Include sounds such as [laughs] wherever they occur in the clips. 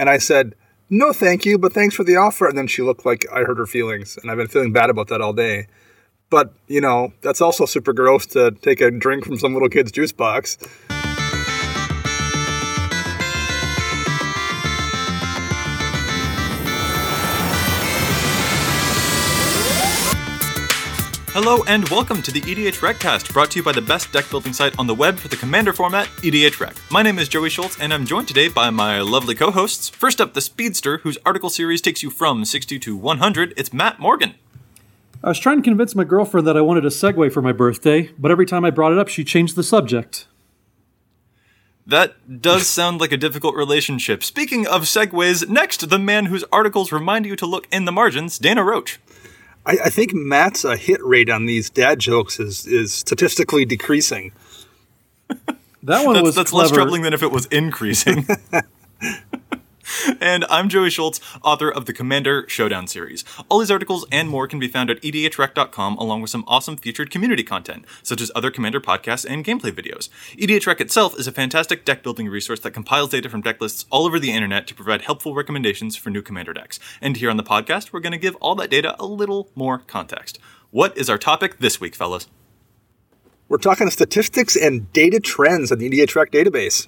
And I said, no, thank you, but thanks for the offer. And then she looked like I hurt her feelings. And I've been feeling bad about that all day. But, you know, that's also super gross to take a drink from some little kid's juice box. Hello and welcome to the EDH Recast, brought to you by the best deck building site on the web for the Commander format, EDH Rec. My name is Joey Schultz, and I'm joined today by my lovely co-hosts. First up, the Speedster, whose article series takes you from 60 to 100. It's Matt Morgan. I was trying to convince my girlfriend that I wanted a segue for my birthday, but every time I brought it up, she changed the subject. That does sound like a difficult relationship. Speaking of segues, next, the man whose articles remind you to look in the margins, Dana Roach. I, I think Matt's uh, hit rate on these dad jokes is, is statistically decreasing. That one That's, was that's clever. less troubling than if it was increasing. [laughs] [laughs] and I'm Joey Schultz, author of the Commander Showdown series. All these articles and more can be found at edhrec.com, along with some awesome featured community content, such as other Commander podcasts and gameplay videos. EDHREC itself is a fantastic deck building resource that compiles data from deck lists all over the internet to provide helpful recommendations for new Commander decks. And here on the podcast, we're going to give all that data a little more context. What is our topic this week, fellas? We're talking statistics and data trends in the EDHREC database.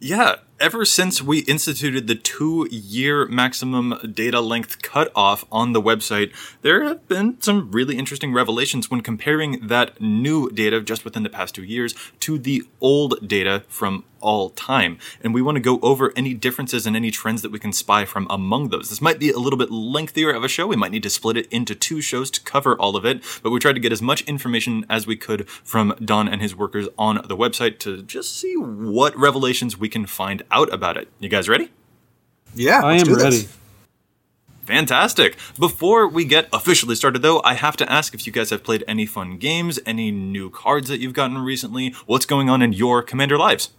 Yeah, ever since we instituted the two year maximum data length cutoff on the website, there have been some really interesting revelations when comparing that new data just within the past two years to the old data from all time. And we want to go over any differences and any trends that we can spy from among those. This might be a little bit lengthier of a show. We might need to split it into two shows to cover all of it, but we tried to get as much information as we could from Don and his workers on the website to just see what revelations we can find out about it. You guys ready? Yeah, I let's am do this. ready. Fantastic. Before we get officially started, though, I have to ask if you guys have played any fun games, any new cards that you've gotten recently. What's going on in your Commander lives?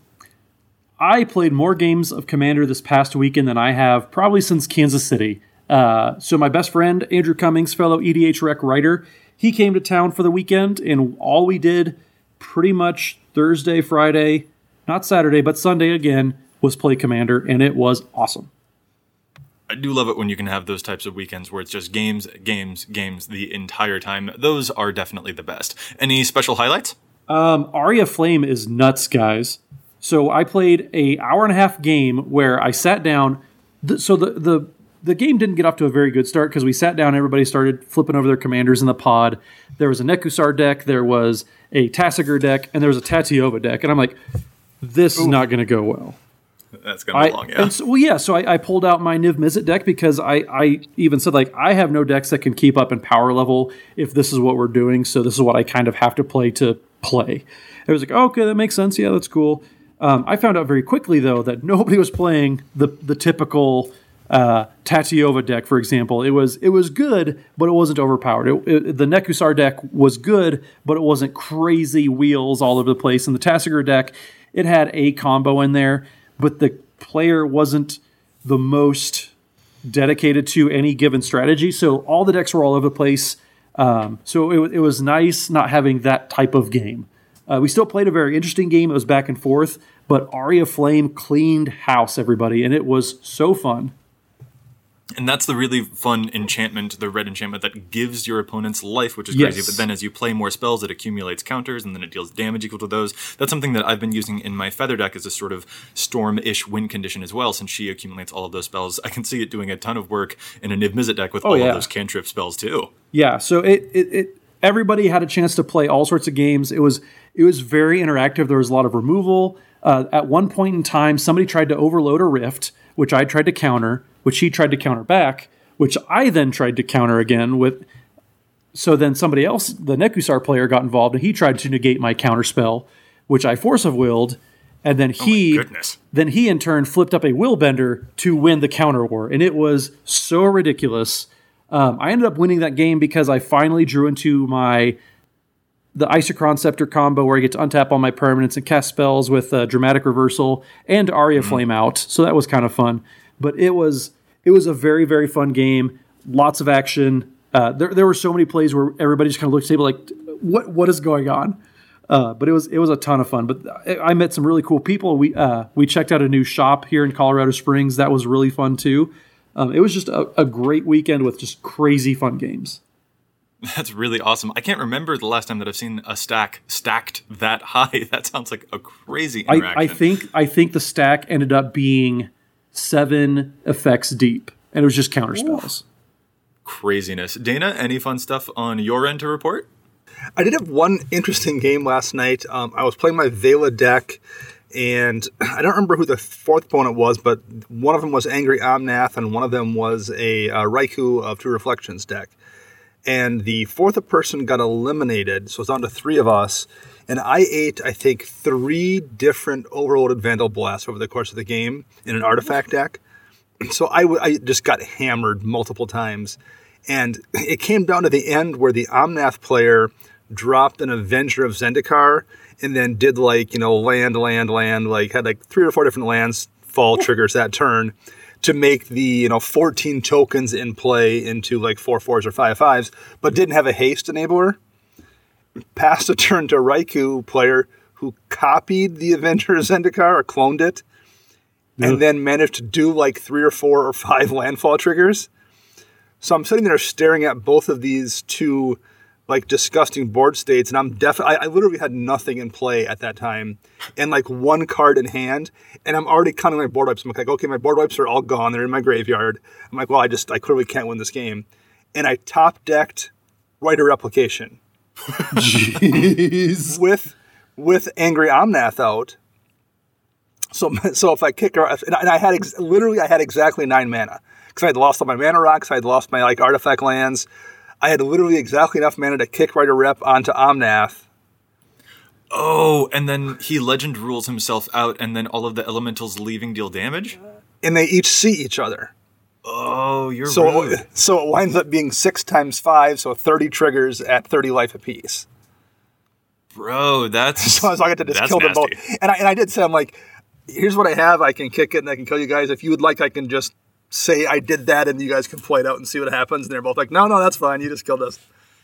I played more games of Commander this past weekend than I have probably since Kansas City. Uh, so my best friend Andrew Cummings, fellow EDH Rec writer, he came to town for the weekend, and all we did, pretty much Thursday, Friday, not Saturday, but Sunday again, was play Commander, and it was awesome. I do love it when you can have those types of weekends where it's just games, games, games the entire time. Those are definitely the best. Any special highlights? Um, Aria Flame is nuts, guys. So I played a hour and a half game where I sat down. Th- so the the the game didn't get off to a very good start because we sat down. Everybody started flipping over their commanders in the pod. There was a Nekusar deck, there was a Tasigur deck, and there was a Tatyova deck. And I'm like, this is not going to go well. That's going to be long, yeah. and so, well, yeah. So I, I pulled out my Niv Mizzet deck because I, I even said like I have no decks that can keep up in power level if this is what we're doing. So this is what I kind of have to play to play. I was like, okay, that makes sense. Yeah, that's cool. Um, I found out very quickly though that [laughs] nobody was playing the the typical uh, Tatyova deck, for example. It was it was good, but it wasn't overpowered. It, it, the Nekusar deck was good, but it wasn't crazy wheels all over the place. And the Tasigur deck, it had a combo in there, but the player wasn't the most dedicated to any given strategy. So all the decks were all over the place. Um, so it, it was nice not having that type of game. Uh, we still played a very interesting game. It was back and forth, but Aria Flame cleaned house, everybody, and it was so fun. And that's the really fun enchantment, the red enchantment that gives your opponents life, which is Yes. crazy. But then as you play more spells, it accumulates counters and then it deals damage equal to those. That's something that I've been using in my feather deck as a sort of storm-ish win condition as well, since she accumulates all of those spells. I can see it doing a ton of work in a Niv Mizzet deck with all Oh, yeah. of those cantrip spells too. Yeah, so it, it, it everybody had a chance to play all sorts of games. It was it was very interactive. There was a lot of removal. Uh, at one point in time, somebody tried to overload a rift, which I tried to counter, which he tried to counter back, which I then tried to counter again with. So then somebody else, the Nekusar player, got involved and he tried to negate my counter spell, which I force of willed, and then he goodness. then he in turn flipped up a willbender to win the counter war, and it was so ridiculous. Um, I ended up winning that game because I finally drew into my the Isochron Scepter combo where I get to untap all my permanents and cast spells with uh, dramatic reversal and Aria Flame out. So that was kind of fun. But it was it was a very very fun game. Lots of action. Uh, there there were so many plays where everybody just kind of looked at the table like, what what is going on? Uh, but it was it was a ton of fun. But I met some really cool people. We uh, we checked out a new shop here in Colorado Springs. That was really fun too. Um, it was just a, a great weekend with just crazy fun games. [laughs] That's really awesome. I can't remember the last time that I've seen a stack stacked that [laughs] high. That sounds like a crazy interaction. I, I think I think the stack ended up being seven effects deep, and it was just counter spells. Craziness. Dana, any fun stuff on your end to report? I did have one interesting game last night. Um, I was playing my Vela deck, and [clears throat] I don't remember who the fourth opponent was, but one of them was Angry Omnath, and one of them was a uh, Riku of Two Reflections deck. And the fourth person got eliminated, so it's down to three of us. And I ate, I think, three different overloaded Vandal Blasts over the course of the game in an artifact deck. [clears throat] So I, w- I just got hammered multiple times. And it came down to the end where the Omnath player dropped an Avenger of Zendikar and then did like, you know, land, land, land, like had like three or four different lands fall triggers that turn to make the, you know, 14 tokens in play into like four fours or five fives, but didn't have a haste enabler. Passed a turn to Riku player who copied the Avenger of [laughs] Zendikar or cloned it and then managed to do like three or four or five [laughs] landfall triggers. So I'm sitting there staring at both of these two like disgusting board states, and I'm definitely I, literally had nothing in play at that time, and like one card in hand, and I'm already counting my board wipes. I'm like, okay, my board wipes are all gone; they're in my graveyard. I'm like, well, I just I clearly can't win this game, and I top decked Rite of Replication Jeez. [laughs] with with angry Omnath out. So [laughs] so if I kick her, and I, and I had ex- literally I had exactly nine mana because I had lost all my mana rocks, I had lost my like artifact lands. I had literally exactly enough mana to kick Rider Rep onto Omnath. Oh, and then he legend rules himself out, and then all of the elementals leaving deal damage. and they each see each other. Oh, you're So rude. [laughs] so it winds up being six times five, so thirty triggers at thirty life apiece. bro. That's [laughs] So I get to just kill them both. nasty. And I and I did say I'm like, here's what I have. I can kick it and I can kill you guys. If you would like, I can just say I did that, and you guys can play it out and see what happens. And they're both like, no, no, that's fine. You just killed us.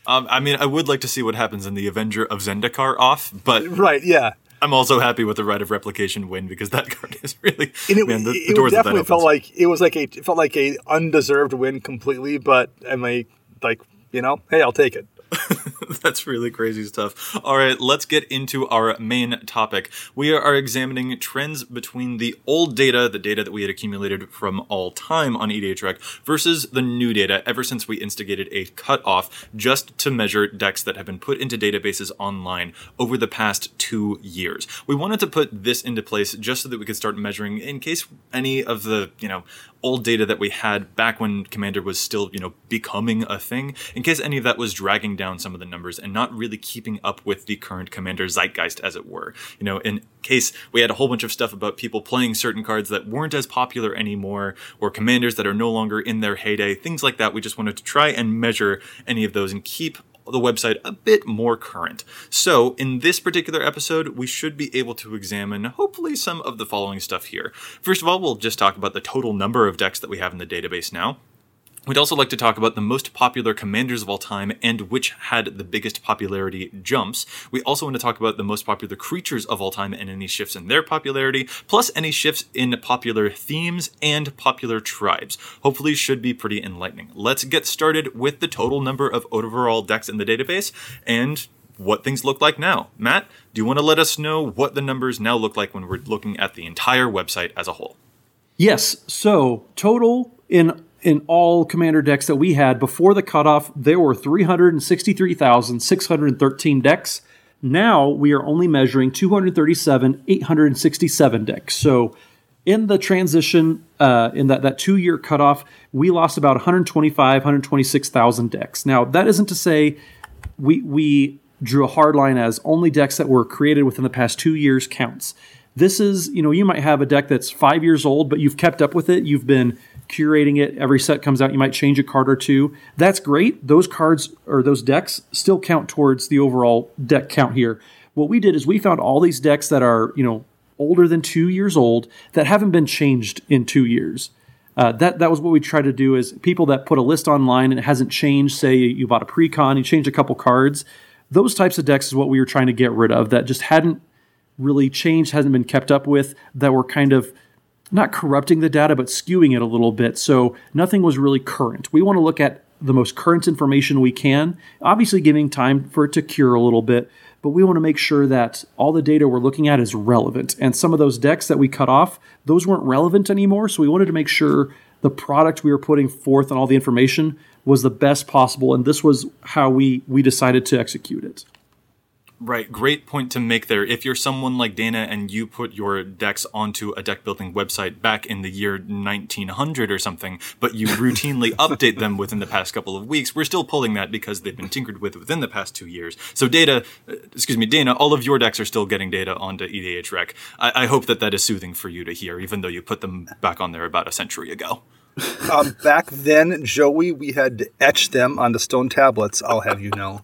Um, I mean, I would like to see what happens in the Avenger of Zendikar off, but Right? Yeah. I'm also happy with the Rite of Replication win because that [laughs] card is really And it, man. The, it the doors that that definitely felt like it was like a it felt like a undeserved win completely. But am I like you know? Hey, I'll take it. [laughs] [laughs] That's really crazy stuff. All right, let's get into our main topic. We are examining trends between the old data, the data that we had accumulated from all time on EDHREC, versus the new data ever since we instigated a cutoff just to measure decks that have been put into databases online over the past two years. We wanted to put this into place just so that we could start measuring in case any of the, you know, old data that we had back when Commander was still, you know, becoming a thing, in case any of that was dragging down some of the numbers and not really keeping up with the current Commander zeitgeist, as it were. You know, in case we had a whole bunch of stuff about people playing certain cards that weren't as popular anymore, or commanders that are no longer in their heyday, things like that. We just wanted to try and measure any of those and keep the website a bit more current. So, in this particular episode, we should be able to examine hopefully some of the following stuff here. First of all, we'll just talk about the total number of decks that we have in the database now. We'd also like to talk about the most popular commanders of all time and which had the biggest popularity jumps. We also want to talk about the most popular creatures of all time and any shifts in their popularity, plus any shifts in popular themes and popular tribes. Hopefully, should be pretty enlightening. Let's get started with the total number of overall decks in the database and what things look like now. Matt, do you want to let us know what the numbers now look like when we're looking at the entire website as a whole? Yes. So total in in all commander decks that we had before the cutoff, there were 363,613 decks. Now we are only measuring 237,867 decks. So in the transition, uh, in that, that two year cutoff, we lost about 125, 126,000 decks. Now, that isn't to say we, we drew a hard line as only decks that were created within the past two years counts. This is, you know, you might have a deck that's five years old, but you've kept up with it. You've been curating it. Every set comes out, you might change a card or two. That's great. Those cards or those decks still count towards the overall deck count here. What we did is we found all these decks that are, you know, older than two years old that haven't been changed in two years. Uh, that that was what we tried to do is people that put a list online and it hasn't changed. Say you bought a pre-con, you changed a couple cards. those types of decks is what we were trying to get rid of that just hadn't really changed, hasn't been kept up with, that were kind of not corrupting the data, but skewing it a little bit. So nothing was really current. We want to look at the most current information we can, obviously giving time for it to cure a little bit, but we want to make sure that all the data we're looking at is relevant. And some of those decks that we cut off, those weren't relevant anymore. So we wanted to make sure the product we were putting forth and all the information was the best possible. And this was how we we decided to execute it. Right, great point to make there. If you're someone like Dana and you put your decks onto a deck building website back in the year 1900 or something, but you routinely [laughs] update them within the past couple of weeks, we're still pulling that because they've been tinkered with within the past two years. So data, uh, excuse me, Dana, all of your decks are still getting data onto EDHREC. I, I hope that that is soothing for you to hear, even though you put them back on there about a century ago. Um, back then, Joey, we had to etch them onto stone tablets. I'll have you know.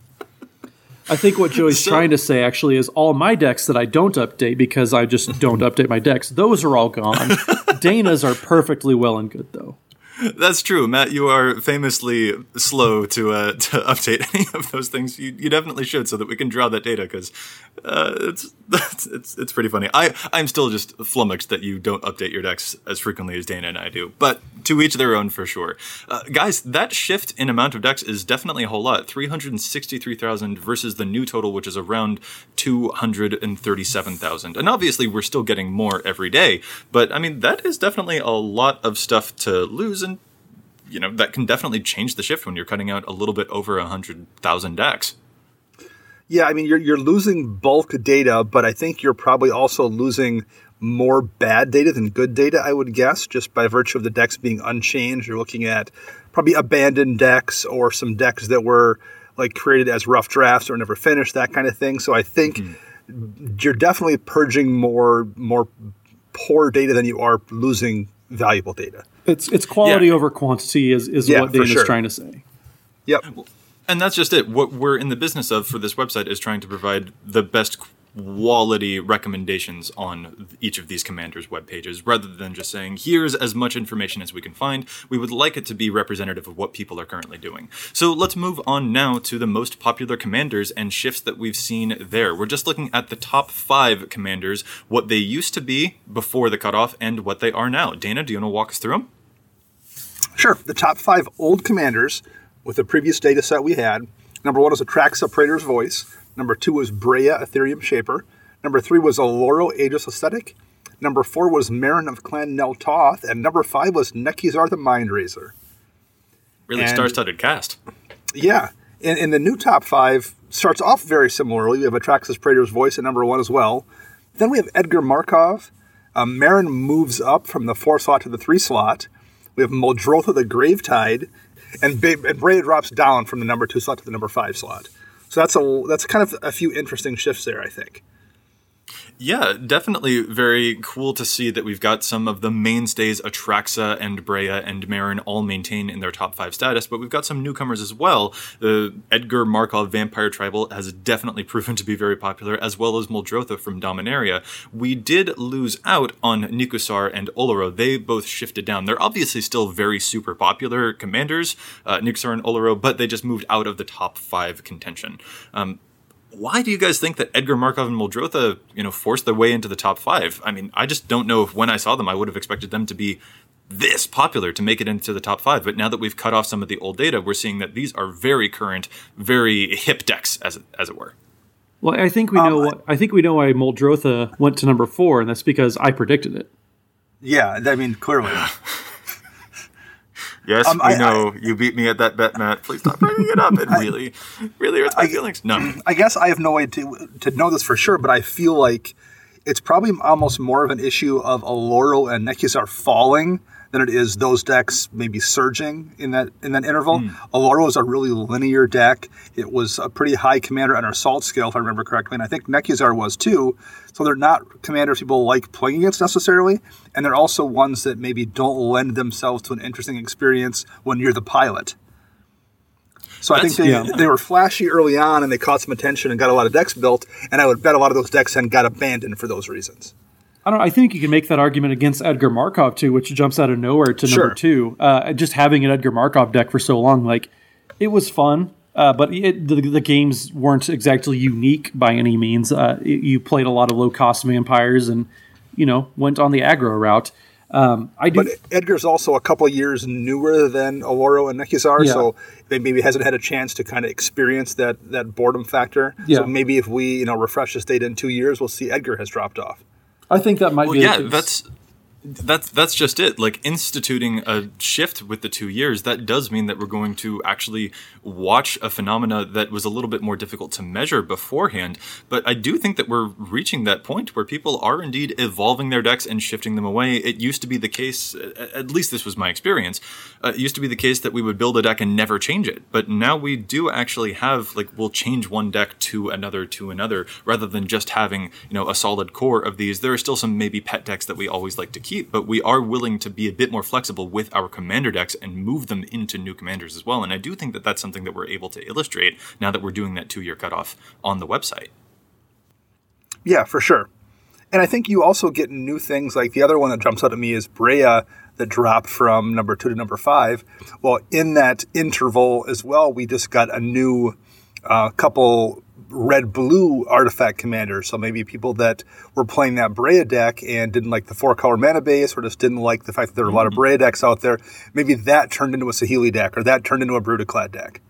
I think what Joey's so, trying to say actually is all my decks that I don't update because I just don't update my decks, those are all gone. [laughs] Dana's are perfectly well and good though. That's true, Matt. You are famously slow to uh, [laughs] to update any of those things. You, you definitely should, so that we can draw that data because uh, it's, [laughs] it's it's pretty funny. I I'm still just flummoxed that you don't update your decks as frequently as Dana and I do. But to each their own for sure. Uh, guys, that shift in amount of decks is definitely a whole lot. Three hundred sixty-three thousand versus the new total, which is around two hundred and thirty-seven thousand. And obviously, we're still getting more every day. But I mean, that is definitely a lot of stuff to lose and you know that can definitely change the shift when you're cutting out a little bit over a hundred thousand decks. Yeah, I mean you're you're losing bulk data, but I think you're probably also losing more bad data than good data. I would guess just by virtue of the decks being unchanged. You're looking at probably abandoned decks or some decks that were like created as rough drafts or never finished, that kind of thing. So I think mm-hmm. you're definitely purging more more poor data than you are losing valuable data. It's it's quality yeah. over quantity is is yeah, what Dana's sure. trying to say. Yep. And that's just it. What we're in the business of for this website is trying to provide the best quality recommendations on each of these commanders' web pages rather than just saying, here's as much information as we can find. We would like it to be representative of what people are currently doing. So let's move on now to the most popular commanders and shifts that we've seen there. We're just looking at the top five commanders, what they used to be before the cutoff, and what they are now. Dana, do you want to walk us through them? Sure. The top five old commanders with the previous data set we had. Number one is was Atraxa Praetor's Voice. Number two was Breya Etherium Shaper. Number three was Oloro Ageless Ascetic. Number four was Meren of Clan Nel Toth. And number five was Nekusar the Mind Razor. Really star studded cast. Yeah. And, in the new top five, starts off very similarly. We have Atraxas Praetor's Voice at number one as well. Then we have Edgar Markov. Um, Meren moves up from the four slot to the three slot. We have Muldrotha the Gravetide, and, and Breya drops down from the number two slot to the number five slot. So that's a that's kind of a few interesting shifts there, I think. Yeah, definitely very cool to see that we've got some of the mainstays, Atraxa and Breya and Meren, all maintain in their top five status, but we've got some newcomers as well. The Edgar Markov Vampire Tribal has definitely [laughs] proven to be very popular, as well as Muldrotha from Dominaria. We did lose out on Nekusar and Oloro. They both shifted down. They're obviously still very super popular commanders, uh, Nekusar and Oloro, but they just moved out of the top five contention. Um, why do you guys think that Edgar Markov and Muldrotha, you know, forced their way into the top five? I mean, I just don't know if when I saw them, I would have expected them to be this popular to make it into the top five. But now that we've cut off some of the old data, we're seeing that these are very current, very hip decks, as as it were. Well, I think we know. Um, what, I think we know why Muldrotha went to number four, and that's because I predicted it. Yeah, I mean, clearly. [laughs] Yes, um, we I, know I, you beat me at that bet, Matt. Please stop bringing it up. It [laughs] I, really, really hurts my feelings. No, [clears throat] I guess I have no way to to know this for sure, but I feel like it's probably almost more of an issue of Oloro and Nekusar falling than it is those decks maybe surging in that in that interval. Mm. Oloro is a really linear deck. It was a pretty high commander on our salt scale, if I remember correctly, and I think Nekusar was too. So they're not commanders people like playing against necessarily, and they're also ones that maybe don't lend themselves to an interesting experience when you're the pilot. So That's, I think they, yeah. they were flashy early on and they caught some attention and got a lot of decks built. And I would bet a lot of those decks then got abandoned for those reasons. I don't. I think you can make that argument against Edgar Markov too, which jumps out of nowhere to sure. number two. Uh, just having an Edgar Markov deck for so long, like it was fun. Uh, but it, the, the games weren't exactly unique by any means. Uh, you played a lot of low cost vampires and, you know, went on the aggro route. Um, I do. But Edgar's also a couple years newer than Oloro and Nekusar, Yeah. so they maybe hasn't had a chance to kind of experience that that boredom factor. Yeah. So maybe if we you know refresh this data in two years, we'll see Edgar has dropped off. I think that might Well, be. yeah, that's that's that's just it. Like instituting a shift with the two years, that does mean that we're going to actually watch a phenomena that was a little bit more difficult to measure beforehand. But I do think that we're reaching that point where people are indeed evolving their decks and shifting them away. It used to be the case, at least this was my experience. Uh, it used to be the case that we would build a deck and never change it. But now we do actually have like we'll change one deck to another to another rather than just having you know a solid core of these. There are still some maybe pet decks that we always like to keep, but we are willing to be a bit more flexible with our commander decks and move them into new commanders as well. And I do think that that's something that we're able to illustrate now that we're doing that two year cutoff on the website. Yeah, for sure. And I think you also get new things like the other one that jumps out at me is Breya that dropped from number two to number five. Well, in that interval as well, we just got a new uh, couple red blue artifact commander. So maybe people that were playing that Breya deck and didn't like the four color mana base or just didn't like the fact that there were a lot of Breya decks out there, maybe that turned into a Saheeli deck or that turned into a Brudiclad deck.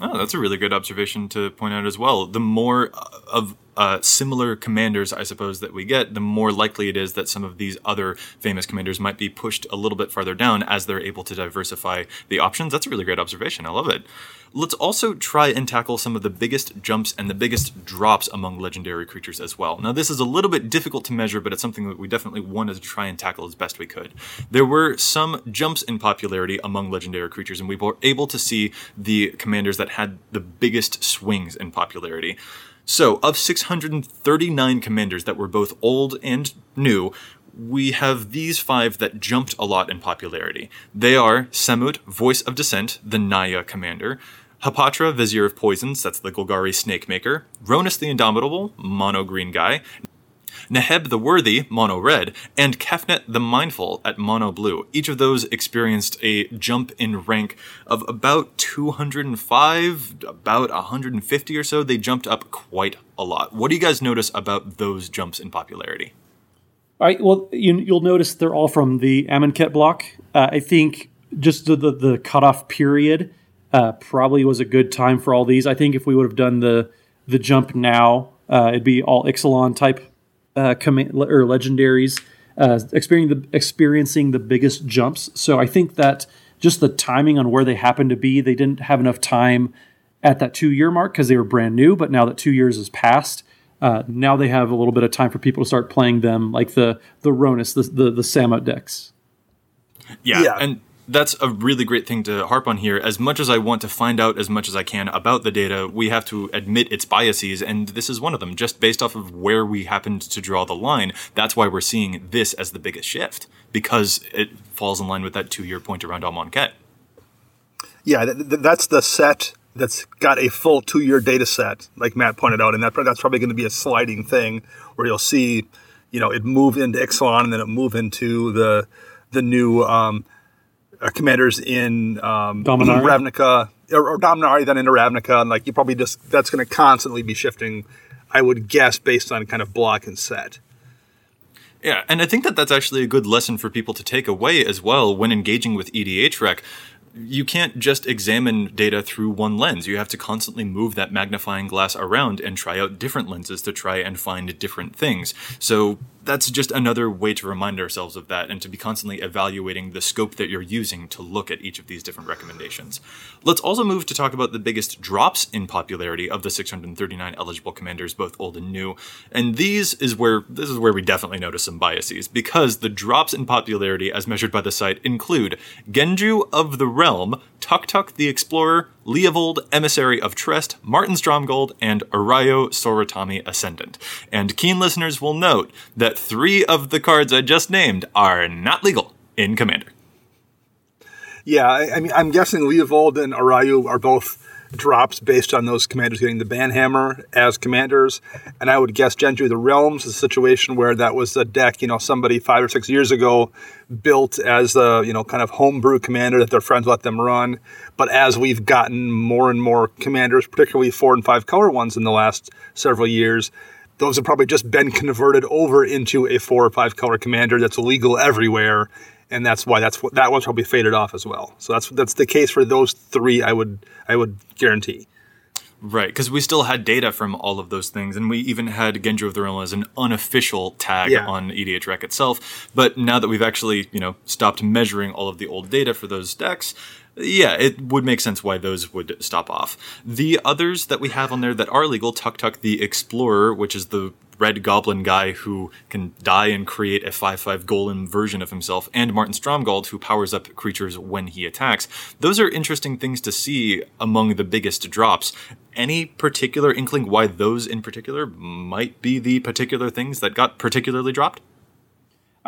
Oh, that's a really good observation to point out as well. The more of uh, similar commanders, I suppose, that we get, the more likely it is that some of these other famous commanders might be pushed a little bit farther down as they're able to diversify the options. That's a really great observation. I love it. Let's also try and tackle some of the biggest jumps and the biggest drops among legendary creatures as well. Now, this is a little bit difficult to measure, but it's something that we definitely wanted to try and tackle as best we could. There were some jumps in popularity among legendary creatures, and we were able to see the commanders that had the biggest swings in popularity. So, of 639 commanders that were both old and new, we have these five that jumped a lot in popularity. They are Samut, Voice of Dissent, the Naya commander, Hapatra, Vizier of Poisons, that's the Golgari Snake Maker, Rhonas the Indomitable, mono green guy, Neheb the Worthy, mono red, and Kefnet the Mindful at mono blue. Each of those experienced a jump in rank of about 205, about 150 or so. They jumped up quite a lot. What do you guys notice about those jumps in popularity? All right. Well, you, you'll notice they're all from the Amonkhet block. Uh, I think just the, the, the cutoff period uh, probably was a good time for all these. I think if we would have done the the jump now, uh, it'd be all Ixalan type uh, command, or legendaries uh, experiencing the experiencing the biggest jumps. So I think that just the timing on where they happened to be, they didn't have enough time at that two year mark because they were brand new. But now that two years has passed, uh, now they have a little bit of time for people to start playing them, like the the Rhonas, the the, the Samut decks. Yeah, Yeah. and that's a really great thing to harp on here. As much as I want to find out as much as I can about the data, we have to admit its biases, and this is one of them. Just based off of where we happened to draw the line, that's why we're seeing this as the biggest shift because it falls in line with that two-year point around Amonkhet. Yeah, th- th- that's the set that's got a full two year data set, like Matt pointed out, and that that's probably going to be a sliding thing where you'll see, you know, it move into Ixalan and then it move into the the new um, commanders in um, Dominaria? Ravnica or, or Dominari, then into Ravnica, and like you probably just that's going to constantly be shifting. I would guess based on kind of block and set. Yeah, and I think that that's actually a good lesson for people to take away as well when engaging with EDH Rec. You can't just examine data through one lens. You have to constantly move that magnifying glass around and try out different lenses to try and find different things. So that's just another way to remind ourselves of that and to be constantly evaluating the scope that you're using to look at each of these different recommendations. Let's also move to talk about the biggest drops in popularity of the 639 eligible commanders, both old and new. And these is where this is where we definitely notice some biases because the drops in popularity as measured by the site include Genju of the Realm, Tuk Tuk the Explorer, Leovold, Emissary of Trest, Martin Stromgold, and Erayo Soratami Ascendant. And keen listeners will note that three of the cards I just named are not legal in Commander. Yeah, I, I mean, I'm guessing Leovold and Erayo are both drops based on those commanders getting the banhammer as commanders. And I would guess Genju of the Realms is a situation where that was a deck, you know, somebody five or six years ago built as a, you know, kind of homebrew commander that their friends let them run. But as we've gotten more and more commanders, particularly four and five color ones in the last several years, those have probably just been converted over into a four or five color commander that's legal everywhere and that's why that's that one's probably faded off as well. So that's that's the case for those three. I would I would guarantee. Right, because we still had data from all of those things, and we even had Genju of the Realm as an unofficial tag yeah. on EDHREC itself. But now that we've actually, you know, stopped measuring all of the old data for those decks, yeah, it would make sense why those would stop off. The others that we have on there that are legal, Tuk Tuk the Explorer, which is the red goblin guy who can die and create a 5-5 golem version of himself, and Martin Stromgald who powers up creatures when he attacks. Those are interesting things to see among the biggest drops. Any particular inkling why those in particular might be the particular things that got particularly dropped?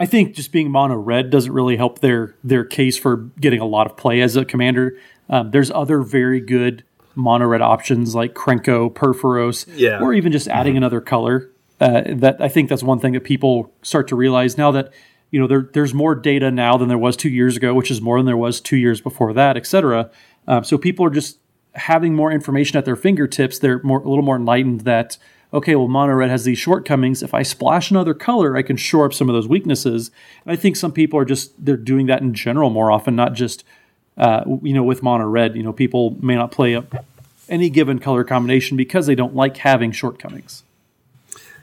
I think just being mono red doesn't really help their their case for getting a lot of play as a commander. Um, there's other very good mono red options like Krenko, Purphoros, yeah. or even just adding mm-hmm. another color uh, that I think that's one thing that people start to realize now that you know there, there's more data now than there was two years ago, which is more than there was two years before that, et cetera. Um, so people are just having more information at their fingertips. They're more a little more enlightened that okay, well, mono red has these shortcomings. If I splash another color, I can shore up some of those weaknesses. And I think some people are just they're doing that in general more often, not just uh, you know with mono red. You know, people may not play up any given color combination because they don't like having shortcomings.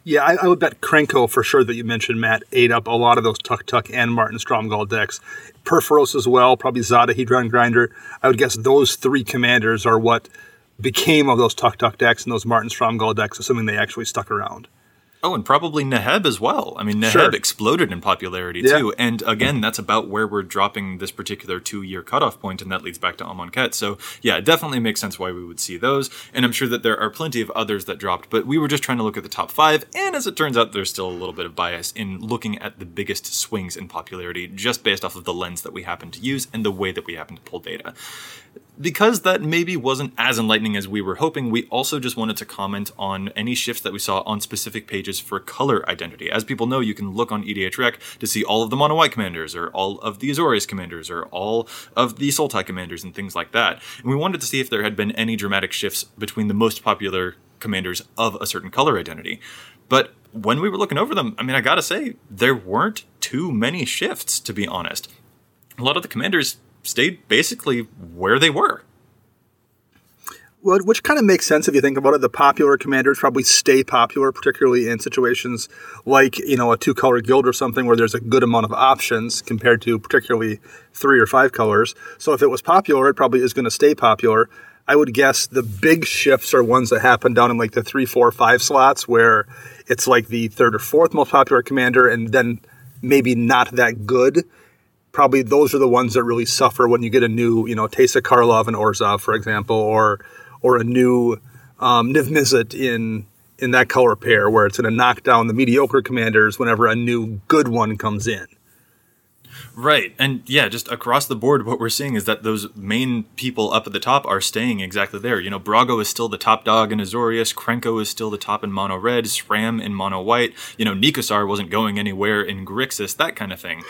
Yeah, I, I, would bet Krenko for sure that you mentioned, Matt, ate up a lot of those Tuk Tuk and Martin Stromgald decks. Purphoros as well, probably Zada Hedron Grinder. I would guess those three commanders are what became of those Tuk Tuk decks and those Martin Stromgald decks, assuming they actually stuck around. Oh, and probably Neheb as well. I mean, Neheb sure. exploded in popularity yeah. too. And again, that's about where we're dropping this particular two year cutoff point, and that leads back to Amonkhet. So, yeah, it definitely makes sense why we would see those. And I'm sure that there are plenty of others that dropped, but we were just trying to look at the top five. And as it turns out, there's still a little bit of bias in looking at the biggest swings in popularity just based off of the lens that we happen to use and the way that we happen to pull data because that maybe wasn't as enlightening as we were hoping, we also just wanted to comment on any shifts that we saw on specific pages for color identity. As people know, you can look on EDHREC to see all of the mono white commanders, or all of the Azorius commanders, or all of the Sultai commanders, and things like that. And we wanted to see if there had been any dramatic shifts between the most popular commanders of a certain color identity. But when we were looking over them, I mean, I gotta say, there weren't too many shifts, to be honest. A lot of the commanders stayed basically where they were. Well, which kind of makes sense if you think about it. The popular commanders probably stay popular, particularly in situations like you know a two-color guild or something where there's a good amount of options compared to particularly three or five colors. So if it was popular, it probably is going to stay popular. I would guess the big shifts are ones that happen down in like the three, four, five slots where it's like the third or fourth most popular commander, and then maybe not that good probably those are the ones that really suffer when you get a new, you know, Teysa Karlov and Orzhov, for example, or or a new um, Niv Mizzet in in that color pair, where it's going to knock down the mediocre commanders whenever a new good one comes in. Right. And yeah, just across the board, what we're seeing is that those main people up at the top are staying exactly there. You know, Brago is still the top dog in Azorius, Krenko is still the top in mono red, SRAM in mono white, you know, Nekusar wasn't going anywhere in Grixis, that kind of thing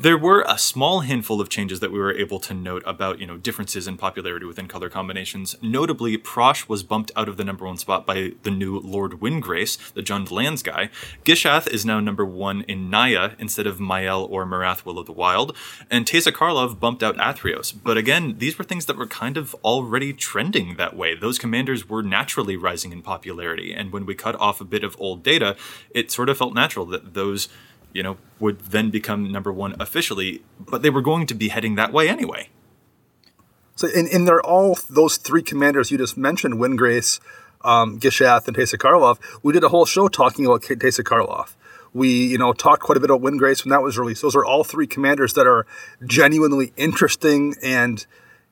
there were a small handful of changes that we were able to note about you know differences in popularity within color combinations. Notably, Prossh was bumped out of the number one spot by the new Lord Windgrace, the Jund Lands guy. Gishath is now number one in Naya instead of Mayael or Marath Will of the Wild, and Teysa Karlov bumped out Athreos. But again, these were things that were kind of already trending that way. Those commanders were naturally rising in popularity, and when we cut off a bit of old data, it sort of felt natural that those you know, would then become number one officially, but they were going to be heading that way anyway. So, in, in they're all those three commanders you just mentioned, Windgrace, um, Gishath, and Teysa Karlov, we did a whole show talking about Teysa Karlov. We, you know, talked quite a bit about Windgrace when that was released. Those are all three commanders that are genuinely interesting and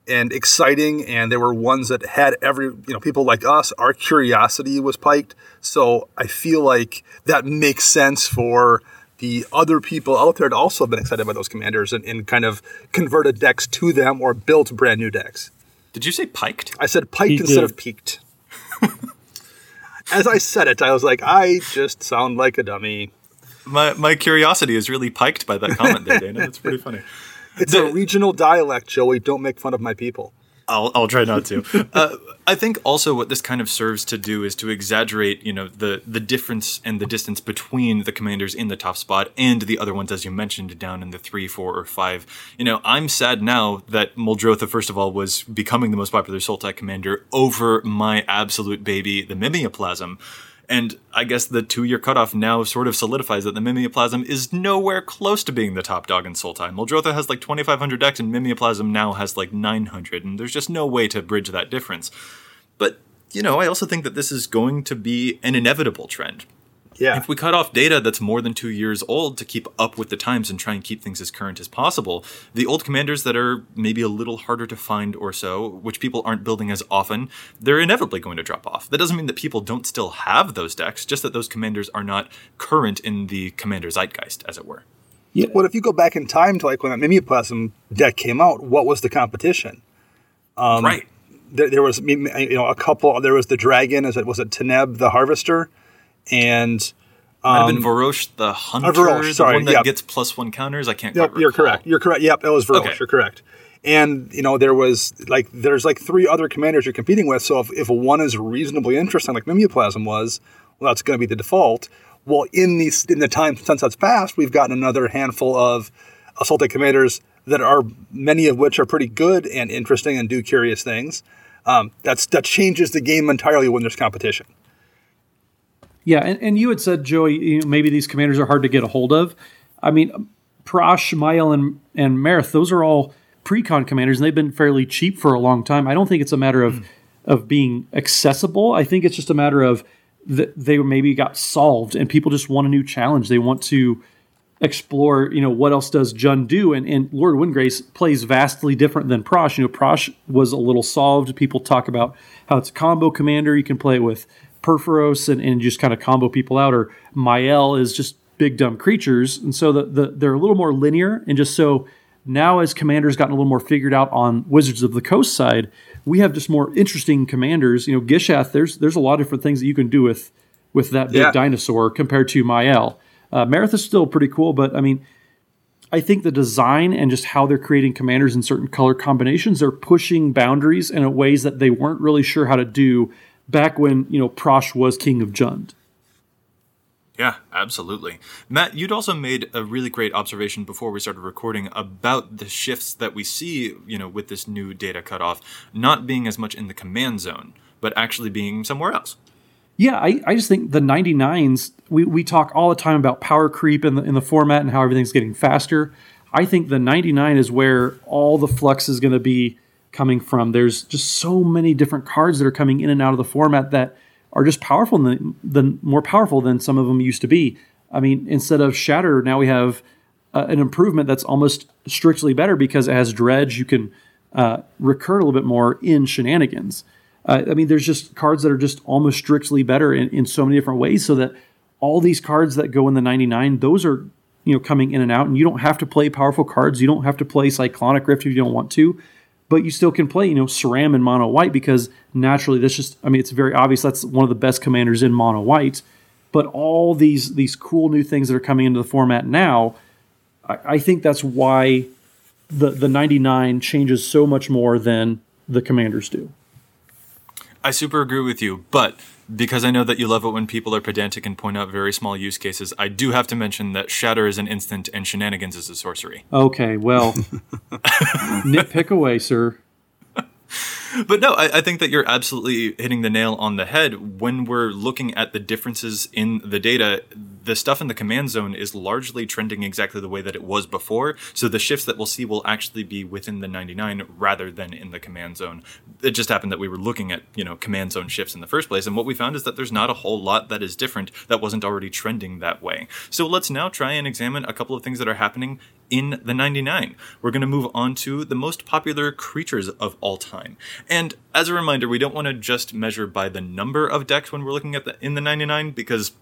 and exciting, and they were ones that had every, you know, people like us, our curiosity was piked. So I feel like that makes sense for the other people out there had also been excited by those commanders and, and kind of converted decks to them or built brand new decks. Did you say piked? I said piked He instead did. of peaked. As I said it, I was like, I just sound like a dummy. My my curiosity is really piked by that comment there, Dana. That's pretty funny. [laughs] It's a regional dialect, Joey. Don't make fun of my people. I'll, I'll try not to. [laughs] Uh, I think also what this kind of serves to do is to exaggerate, you know, the the difference and the distance between the commanders in the top spot and the other ones, as you mentioned, down in the three, four, or five. You know, I'm sad now that Muldrotha, first of all, was becoming the most popular Sultai commander over my absolute baby, the Mimeoplasm. And I guess the two year cutoff now sort of solidifies that the Mimeoplasm is nowhere close to being the top dog in Sultai. Muldrotha has like 2,500 decks, and Mimeoplasm now has like 900, and there's just no way to bridge that difference. But, you know, I also think that this is going to be an inevitable trend. Yeah. If we cut off data that's more than two years old to keep up with the times and try and keep things as current as possible, the old commanders that are maybe a little harder to find or so, which people aren't building as often, they're inevitably going to drop off. That doesn't mean that people don't still have those decks, just that those commanders are not current in the commander zeitgeist, as it were. Yeah. But if you go back in time to like when that Mimeoplasm deck came out, what was the competition? Um, right. There, there was you know a couple. There was the dragon. Is it was it Teneb the Harvester, and Might have been Varosh the Hunter, Varosh, the sorry, one that yep. gets plus one counters. I can't Yep, you're recall. correct. You're correct. Yep, that was Verge. Okay. You're correct. And you know there was like there's like three other commanders you're competing with. So if, if one is reasonably interesting, like Mimeoplasm was, well, that's going to be the default. Well, in these in the time since that's passed, we've gotten another handful of assaulted commanders that are many of which are pretty good and interesting and do curious things. Um, that's that changes the game entirely when there's competition. Yeah, and, and you had said, Joey, you know, maybe these commanders are hard to get a hold of. I mean, Prossh, Mayael, and, and Marath, those are all pre-con commanders, and they've been fairly cheap for a long time. I don't think it's a matter of of being accessible. I think it's just a matter of that they maybe got solved, and people just want a new challenge. They want to explore, you know, what else does Jund do? And, and Lord Windgrace plays vastly different than Prossh. You know, Prossh was a little solved. People talk about how it's a combo commander. You can play it with Purphoros and, and just kind of combo people out. Or Mayael is just big dumb creatures. And so the, the they're a little more linear. And just so now as commanders gotten a little more figured out on Wizards of the Coast side, we have just more interesting commanders. You know, Gishath, there's there's a lot of different things that you can do with with that big Yeah. dinosaur compared to Mayael. Uh, Marath is still pretty cool, but I mean, I think the design and just how they're creating commanders in certain color combinations, they're pushing boundaries in ways that they weren't really sure how to do back when you know Prossh was king of Jund. Yeah, absolutely. Matt, you'd also made a really great observation before we started recording about the shifts that we see, you know, with this new data cutoff, not being as much in the command zone, but actually being somewhere else. Yeah, I, I just think the 99s, we, we talk all the time about power creep in the, in the format and how everything's getting faster. I think the 99 is where all the flux is going to be coming from. There's just so many different cards that are coming in and out of the format that are just powerful than, than more powerful than some of them used to be. I mean, instead of Shatter, now we have uh, an improvement that's almost strictly better because it has Dredge. You can uh, recur a little bit more in shenanigans. Uh, I mean, there's just cards that are just almost strictly better in, in so many different ways. So that all these cards that go in the 99, those are you know coming in and out, and you don't have to play powerful cards. You don't have to play Cyclonic Rift if you don't want to, but you still can play you know Sram and Mono White because naturally that's just I mean it's very obvious that's one of the best commanders in Mono White. But all these these cool new things that are coming into the format now, I, I think that's why the the 99 changes so much more than the commanders do. I super agree with you, but because I know that you love it when people are pedantic and point out very small use cases, I do have to mention that Shatter is an instant and Shenanigans is a sorcery. Okay, well, [laughs] nitpick away, sir. But no, I, I think that you're absolutely hitting the nail on the head. When we're looking at the differences in the data, the stuff in the command zone is largely trending exactly the way that it was before. So the shifts that we'll see will actually be within the 99 rather than in the command zone. It just happened that we were looking at, you know, command zone shifts in the first place. And what we found is that there's not a whole lot that is different that wasn't already trending that way. So let's now try and examine a couple of things that are happening in the 99. We're going to move on to the most popular creatures of all time. And as a reminder, we don't want to just measure by the number of decks when we're looking at the in the 99 because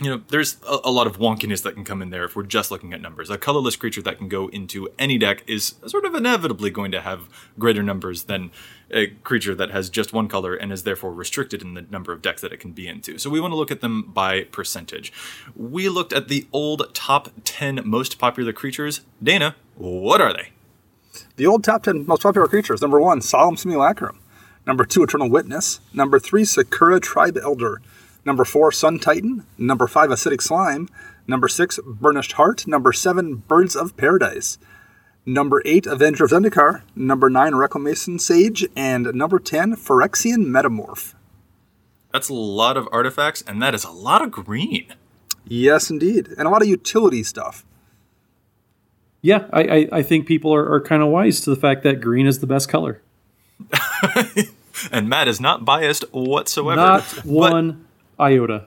you know, there's a, a lot of wonkiness that can come in there if we're just looking at numbers. A colorless creature that can go into any deck is sort of inevitably going to have greater numbers than a creature that has just one color and is therefore restricted in the number of decks that it can be into. So we want to look at them by percentage. We looked at the old top 10 most popular creatures. Dana, what are they? The old top 10 most popular creatures. Number one, Solemn Simulacrum. Number two, Eternal Witness. Number three, Sakura Tribe Elder. Number four, Sun Titan. Number five, Acidic Slime. Number six, Burnished Hart. Number seven, Birds of Paradise. Number eight, Avenger of Zendikar. Number nine, Reclamation Sage. And number 10, Phyrexian Metamorph. That's a lot of artifacts, and that is a lot of green. Yes, indeed. And a lot of utility stuff. Yeah, I, I, I think people are, are kind of wise to the fact that green is the best color. [laughs] and Matt is not biased whatsoever. Not one iota.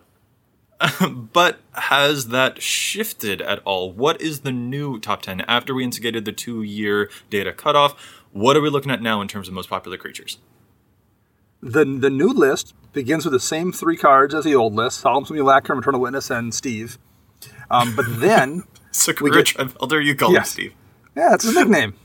[laughs] but has that shifted at all? What is the new top 10 after we instigated the two year data cutoff? What are we looking at now in terms of most popular creatures? The, the new list begins with the same three cards as the old list Solemn Simulacrum, Eternal Witness, and Steve. Um, but [laughs] then. Sakura get, Tribe Elder, you call yes. him Steve. Yeah, it's his nickname.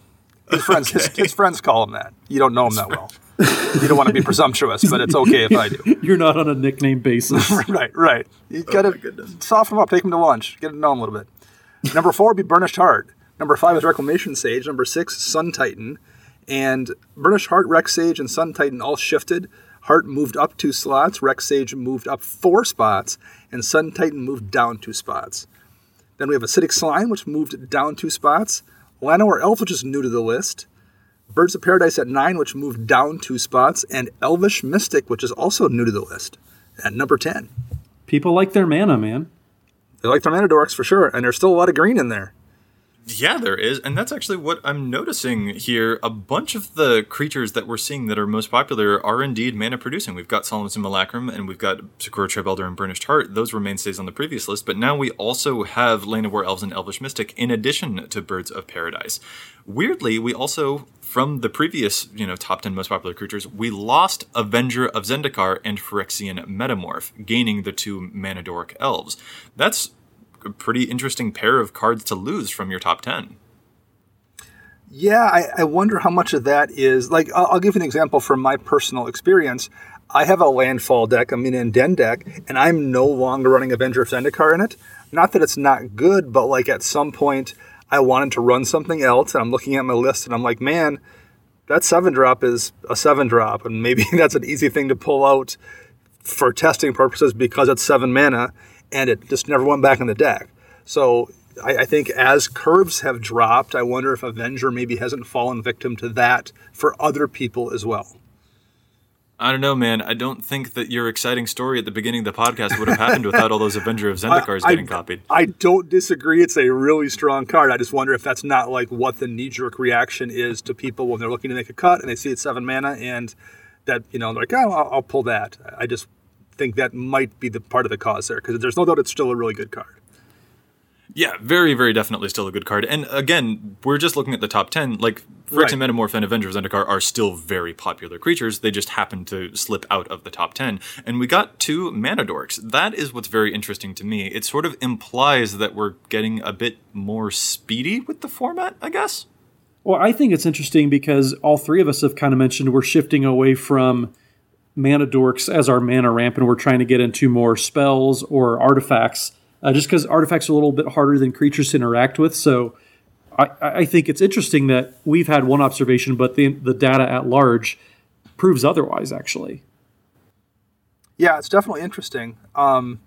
His friends, [laughs] okay. his, his, friends call him that. You don't know him that well. You don't want to be presumptuous, but it's okay if I do. [laughs] You're not on a nickname basis. [laughs] right, right. You oh got to soften him up, take them to lunch, get to know him a little bit. Number four would be Burnished Hart. Number five is Reclamation Sage. Number six, Sun Titan. And Burnished Hart, rex Sage, and Sun Titan all shifted. Hart moved up two slots, rex Sage moved up four spots, and Sun Titan moved down two spots. Then we have Acidic Slime, which moved down two spots. Llanowar elf, which is new to the list. Birds of Paradise at 9, which moved down two spots. And Elvish Mystic, which is also new to the list, at number 10. People like their mana, man. They like their mana dorks for sure, and there's still a lot of green in there. Yeah, there is. And that's actually what I'm noticing here. A bunch of the creatures that we're seeing that are most popular are indeed mana producing. We've got Solemn Simulacrum and we've got Sakura Tribe Elder and Burnished Hart. Those were mainstays on the previous list, but now we also have Llanowar Elves and Elvish Mystic in addition to Birds of Paradise. Weirdly, we also from the previous, you know, top 10 most popular creatures, we lost Avenger of Zendikar and Phyrexian Metamorph, gaining the two Manadoric elves. That's a pretty interesting pair of cards to lose from your top 10. Yeah, I, I wonder how much of that is like. I'll, I'll, give you an example from my personal experience. I have a landfall deck, I'm in Den deck, and I'm no longer running Avenger of Zendikar in it. Not that it's not good, but like at some point, I wanted to run something else, and I'm looking at my list, and I'm like, man, that seven drop is a seven drop, and maybe [laughs] that's an easy thing to pull out for testing purposes because it's seven mana and it just never went back in the deck. So I, I, think as curves have dropped, I wonder if Avenger maybe hasn't fallen victim to that for other people as well. I don't know, man. I don't think that your exciting story at the beginning of the podcast would have happened without all those Avenger of [laughs] Zendikars getting copied. I don't disagree. It's a really strong card. I just wonder if that's not like what the knee jerk reaction is to people when they're looking to make a cut and they see it's seven mana and that, you know, they're like, oh, I'll, I'll pull that. I just think that might be the part of the cause there because there's no doubt it's still a really good card. Yeah, very, very definitely still a good card. And again, we're just looking at the top 10. Like, Phyrexian right. Metamorph and Avenger of Zendikar are still very popular creatures. They just happen to slip out of the top 10. And we got two Mana Dorks. That is what's very interesting to me. It sort of implies that we're getting a bit more speedy with the format, I guess. Well, I think it's interesting because all three of us have kind of mentioned we're shifting away from mana dorks as our mana ramp, and we're trying to get into more spells or artifacts, uh, just because artifacts are a little bit harder than creatures to interact with. So I, I, think it's interesting that we've had one observation, but the, the data at large proves otherwise, actually. Yeah, it's definitely interesting. Um,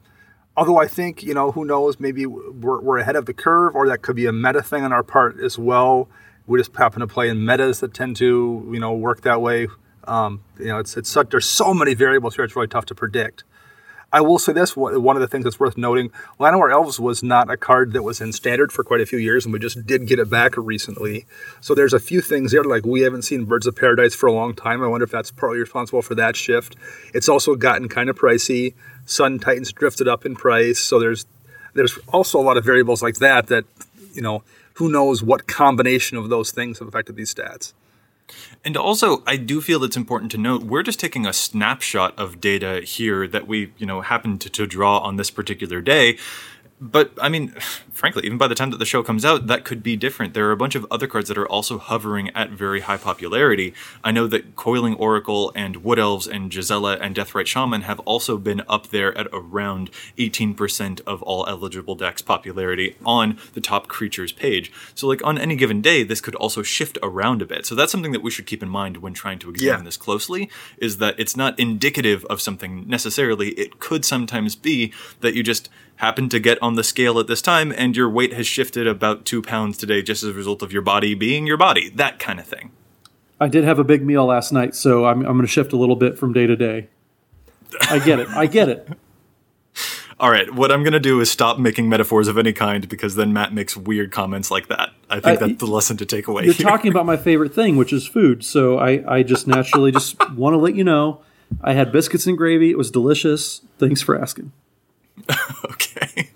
although I think, you know, who knows, maybe we're, we're ahead of the curve, or that could be a meta thing on our part as well. We just happen to play in metas that tend to, you know, work that way. Um, you know, it's it's such, there's so many variables here; it's really tough to predict. I will say this: one of the things that's worth noting, Llanowar Elves was not a card that was in standard for quite a few years, and we just did get it back recently. So there's a few things there, like we haven't seen Birds of Paradise for a long time. I wonder if that's partly responsible for that shift. It's also gotten kind of pricey. Sun Titans drifted up in price, so there's there's also a lot of variables like that that you know who knows what combination of those things have affected these stats. And also, I do feel it's important to note we're just taking a snapshot of data here that we, you know, happen to, to draw on this particular day. But I mean, frankly, even by the time that the show comes out, that could be different. There are a bunch of other cards that are also hovering at very high popularity. I know that Coiling Oracle and Wood Elves and Gisela and Deathrite Shaman have also been up there at around 18% of all eligible decks popularity on the top creatures page. So, like on any given day, this could also shift around a bit. So that's something that we should keep in mind when trying to examine Yeah. this closely. Is that it's not indicative of something necessarily. It could sometimes be that you just happen to get on the scale at this time and your weight has shifted about two pounds today just as a result of your body being your body. That kind of thing. I did have a big meal last night, so I'm, I'm going to shift a little bit from day to day. I get it. I get it. [laughs] All right, what I'm going to do is stop making metaphors of any kind because then Matt makes weird comments like that. I think I- that's the lesson to take away You're here. talking about my favorite thing, which is food. So I, I just naturally just want to let you know I had biscuits and gravy. It was delicious. Thanks for asking. [laughs] Okay.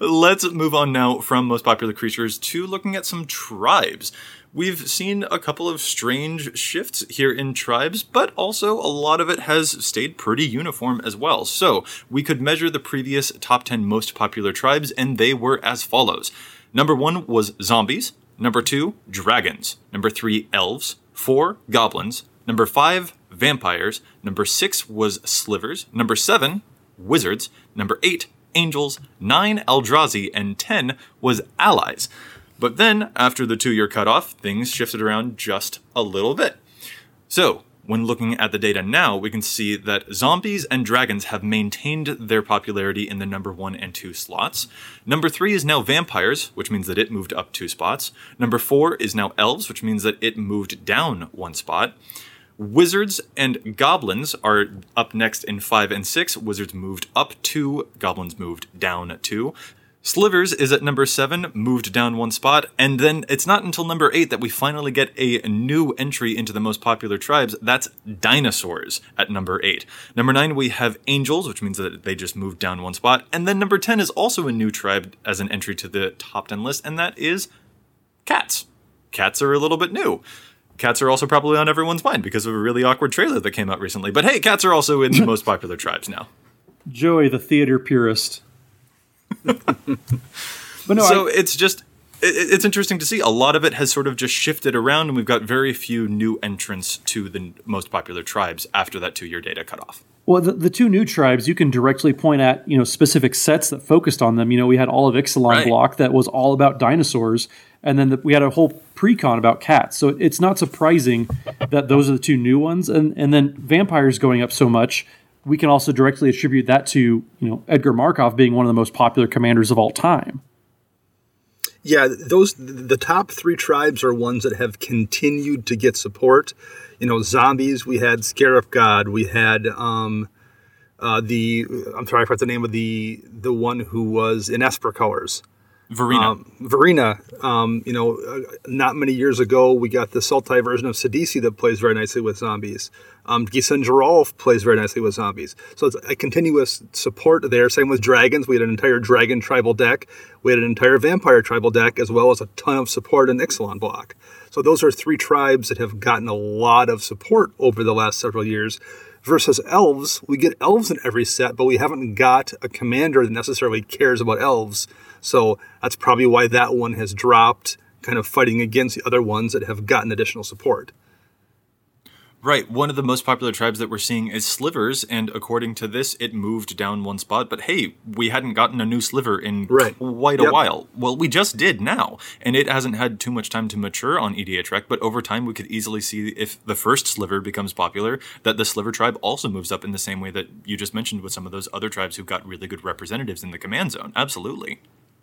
Let's move on now from most popular creatures to looking at some tribes. We've seen a couple of strange shifts here in tribes, but also a lot of it has stayed pretty uniform as well. So, we could measure the previous top 10 most popular tribes, and they were as follows. Number one was zombies. Number two, dragons. Number three, elves. Four, goblins. Number five, vampires. Number six was slivers. Number seven, wizards. Number eight, angels. Nine, Eldrazi. And ten was allies. But then, after the two year cutoff, things shifted around just a little bit. So, when looking at the data now, we can see that zombies and dragons have maintained their popularity in the number one and two slots. Number three is now vampires, which means that it moved up two spots. Number four is now elves, which means that it moved down one spot. Wizards and goblins are up next in five and six. Wizards moved up two, goblins moved down two. Slivers is at number seven, moved down one spot, and then it's not until number eight that we finally get a new entry into the most popular tribes. That's dinosaurs at number eight. Number nine, we have angels, which means that they just moved down one spot, and then number 10 is also a new tribe as an entry to the top 10 list, and that is cats. Cats are a little bit new. Cats are also probably on everyone's mind because of a really awkward trailer that came out recently. But hey, cats are also in the most popular tribes now. Joey, the theater purist. [laughs] but no, so I, it's just it, it's interesting to see a lot of it has sort of just shifted around and we've got very few new entrants to the most popular tribes after that two-year data cutoff well, the, the two new tribes you can directly point at, you know, specific sets that focused on them. You know, we had all of Ixalan Right. block that was all about dinosaurs, and then the, we had a whole pre-con about cats. So it's not surprising that those are the two new ones, and and then vampires going up so much. We can also directly attribute that to you know Edgar Markov being one of the most popular commanders of all time. Yeah, those the top three tribes are ones that have continued to get support. You know, zombies. We had Scarab God. We had um, uh, the I'm sorry, I forgot the name of the the one who was in Esper colors. Varina. Um, Varina, um, you know, uh, not many years ago, we got the Sultai version of Sidisi that plays very nicely with zombies. Um, Geralf plays very nicely with zombies. So it's a continuous support there. Same with dragons. We had an entire dragon tribal deck. We had an entire vampire tribal deck, as well as a ton of support in Ixalan block. So those are three tribes that have gotten a lot of support over the last several years. Versus elves, we get elves in every set, but we haven't got a commander that necessarily cares about elves. So that's probably why that one has dropped, kind of fighting against the other ones that have gotten additional support. Right. One of the most popular tribes that we're seeing is slivers, and according to this, it moved down one spot. But hey, we hadn't gotten a new sliver in Right. quite a Yep. while. Well, we just did now, and it hasn't had too much time to mature on EDH Rec. But over time, we could easily see if the first sliver becomes popular, that the sliver tribe also moves up in the same way that you just mentioned with some of those other tribes who've got really good representatives in the command zone. Absolutely.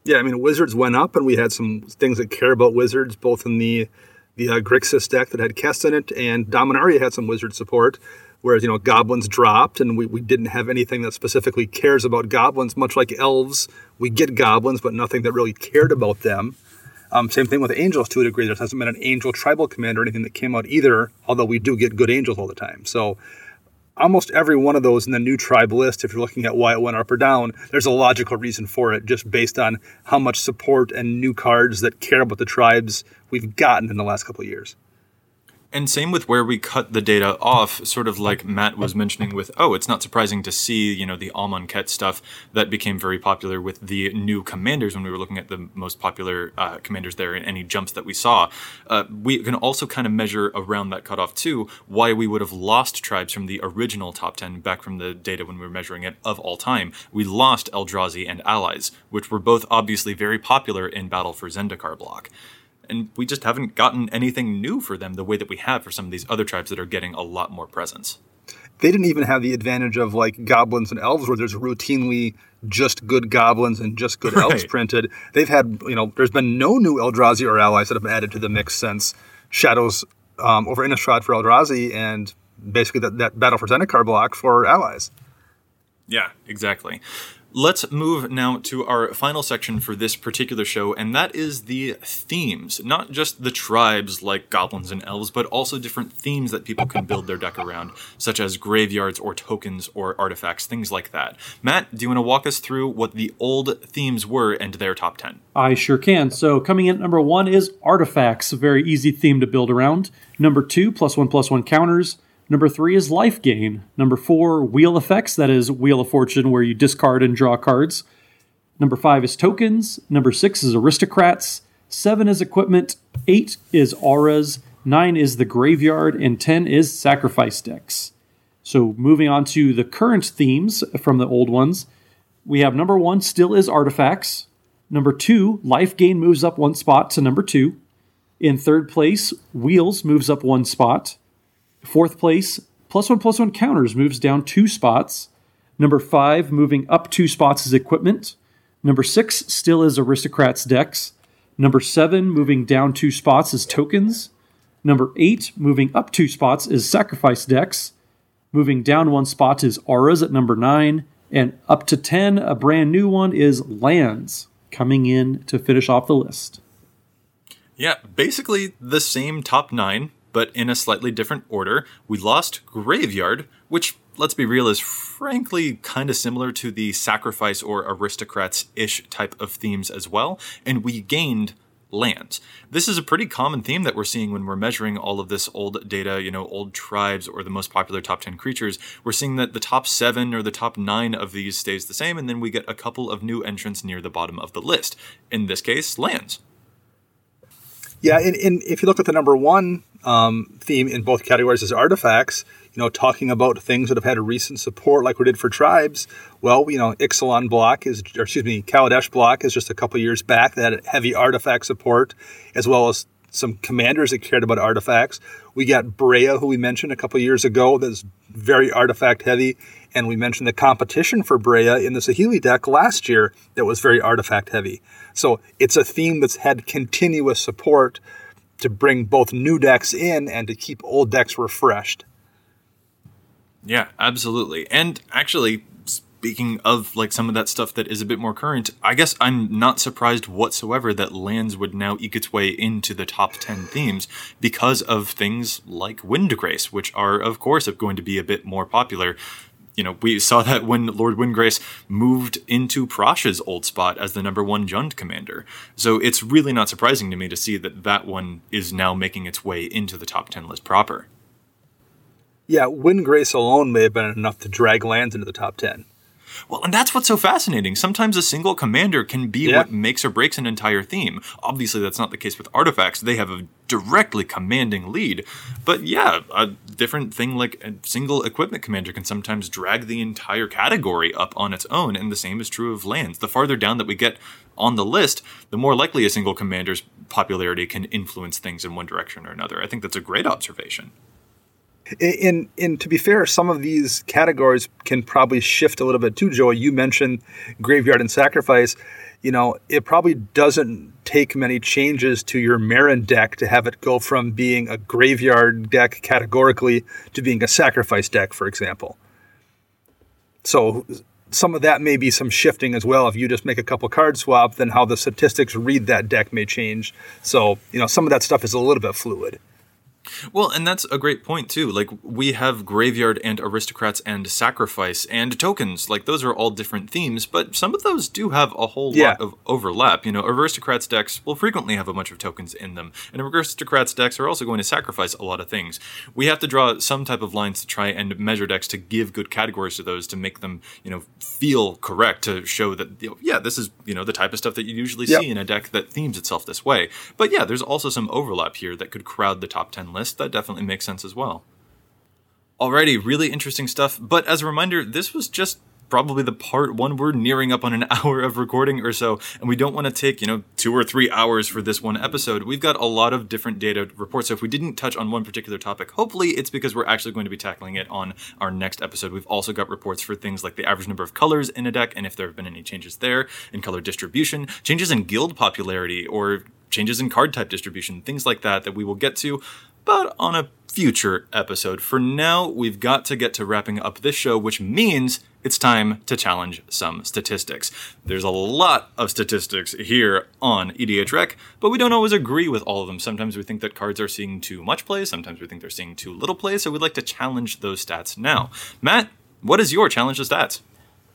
Yeah, I mean, wizards went up, and we had some things that care about wizards, both in the the uh, Grixis deck that had Kess in it, and Dominaria had some wizard support. Whereas you know goblins dropped, and we, we didn't have anything that specifically cares about goblins. Much like elves, we get goblins, but nothing that really cared about them. Um, same thing with angels to a degree. There hasn't been an angel tribal command or anything that came out either. Although we do get good angels all the time. So almost every one of those in the new tribe list, if you're looking at why it went up or down, there's a logical reason for it, just based on how much support and new cards that care about the tribes we've gotten in the last couple of years. And same with where we cut the data off, sort of like Matt was mentioning with, oh, it's not surprising to see, you know, the Amonkhet stuff that became very popular with the new commanders when we were looking at the most popular uh, commanders there and any jumps that we saw. Uh, we can also kind of measure around that cutoff too why we would have lost tribes from the original top 10 back from the data when we were measuring it of all time. We lost Eldrazi and allies, which were both obviously very popular in Battle for Zendikar block and we just haven't gotten anything new for them the way that we have for some of these other tribes that are getting a lot more presence. They didn't even have the advantage of like goblins and elves, where there's routinely just good goblins and just good right. elves printed. They've had, you know, there's been no new Eldrazi or allies that have been added to the mix since Shadows um, over Innistrad for Eldrazi and basically that, that Battle for Zendikar block for allies. Yeah, exactly. Let's move now to our final section for this particular show, and that is the themes. Not just the tribes like goblins and elves, but also different themes that people can build their deck around, such as graveyards or tokens or artifacts, things like that. Matt, do you want to walk us through what the old themes were and their top 10? I sure can. So, coming in number one is artifacts, a very easy theme to build around. Number two, plus one plus one counters. Number three is life gain. Number four, wheel effects, that is Wheel of Fortune, where you discard and draw cards. Number five is tokens. Number six is aristocrats. Seven is equipment. Eight is auras. Nine is the graveyard. And ten is sacrifice decks. So moving on to the current themes from the old ones, we have number one still is artifacts. Number two, life gain moves up one spot to number two. In third place, wheels moves up one spot. Fourth place, plus one plus one counters moves down two spots. Number five, moving up two spots is equipment. Number six still is aristocrats decks. Number seven, moving down two spots is tokens. Number eight, moving up two spots is sacrifice decks. Moving down one spot is auras at number nine. And up to 10, a brand new one is lands coming in to finish off the list. Yeah, basically the same top nine but in a slightly different order. We lost Graveyard, which, let's be real, is frankly kind of similar to the Sacrifice or Aristocrats ish type of themes as well, and we gained lands. This is a pretty common theme that we're seeing when we're measuring all of this old data, you know, old tribes or the most popular top 10 creatures. We're seeing that the top seven or the top nine of these stays the same, and then we get a couple of new entrants near the bottom of the list. In this case, lands. Yeah, and, and if you look at the number one um, theme in both categories is artifacts, you know, talking about things that have had a recent support like we did for tribes. Well, you know, Ixalan block is, or excuse me, Kaladesh block is just a couple years back that had heavy artifact support, as well as some commanders that cared about artifacts. We got Breya, who we mentioned a couple years ago, that's very artifact heavy. And we mentioned the competition for Breya in the Saheeli deck last year that was very artifact heavy. So it's a theme that's had continuous support to bring both new decks in and to keep old decks refreshed. Yeah, absolutely. And actually, speaking of like some of that stuff that is a bit more current, I guess I'm not surprised whatsoever that lands would now eke its way into the top 10 themes because of things like Windgrace, which are, of course, going to be a bit more popular you know, we saw that when Lord Windgrace moved into Prossh's old spot as the number one Jund commander. So it's really not surprising to me to see that that one is now making its way into the top 10 list proper. Yeah, Windgrace alone may have been enough to drag lands into the top 10. Well, and that's what's so fascinating. Sometimes a single commander can be yeah. what makes or breaks an entire theme. Obviously, that's not the case with artifacts. They have a directly commanding lead. But yeah, a different thing like a single equipment commander can sometimes drag the entire category up on its own, and the same is true of lands. The farther down that we get on the list, the more likely a single commander's popularity can influence things in one direction or another. I think that's a great observation. In, in to be fair, some of these categories can probably shift a little bit too. Joey, you mentioned graveyard and sacrifice. You know, it probably doesn't take many changes to your Meren deck to have it go from being a graveyard deck categorically to being a sacrifice deck, for example. So some of that may be some shifting as well. If you just make a couple card swap, then how the statistics read that deck may change. So, you know, some of that stuff is a little bit fluid. Well, and that's a great point too. Like we have graveyard and aristocrats and sacrifice and tokens. Like those are all different themes, but some of those do have a whole Yeah. lot of overlap. You know, aristocrats decks will frequently have a bunch of tokens in them, and aristocrats decks are also going to sacrifice a lot of things. We have to draw some type of lines to try and measure decks to give good categories to those to make them, you know, feel correct to show that you know, yeah, this is you know the type of stuff that you usually Yep. see in a deck that themes itself this way. But yeah, there's also some overlap here that could crowd the top 10 list. That definitely makes sense as well. Alrighty, really interesting stuff. But as a reminder, this was just probably the part one. We're nearing up on an [laughs] hour of recording or so, and we don't want to take, you know, two or three hours for this one episode. We've got a lot of different data reports. So if we didn't touch on one particular topic, hopefully it's because we're actually going to be tackling it on our next episode. We've also got reports for things like the average number of colors in a deck and if there have been any changes there in color distribution, changes in guild popularity, or changes in card type distribution, things like that that we will get to, but on a future episode. For now, we've got to get to wrapping up this show, which means it's time to challenge some statistics. There's a lot of statistics here on EDH Rec, but we don't always agree with all of them. Sometimes we think that cards are seeing too much play, sometimes we think they're seeing too little play, so we'd like to challenge those stats now. Matt, what is your challenge to stats?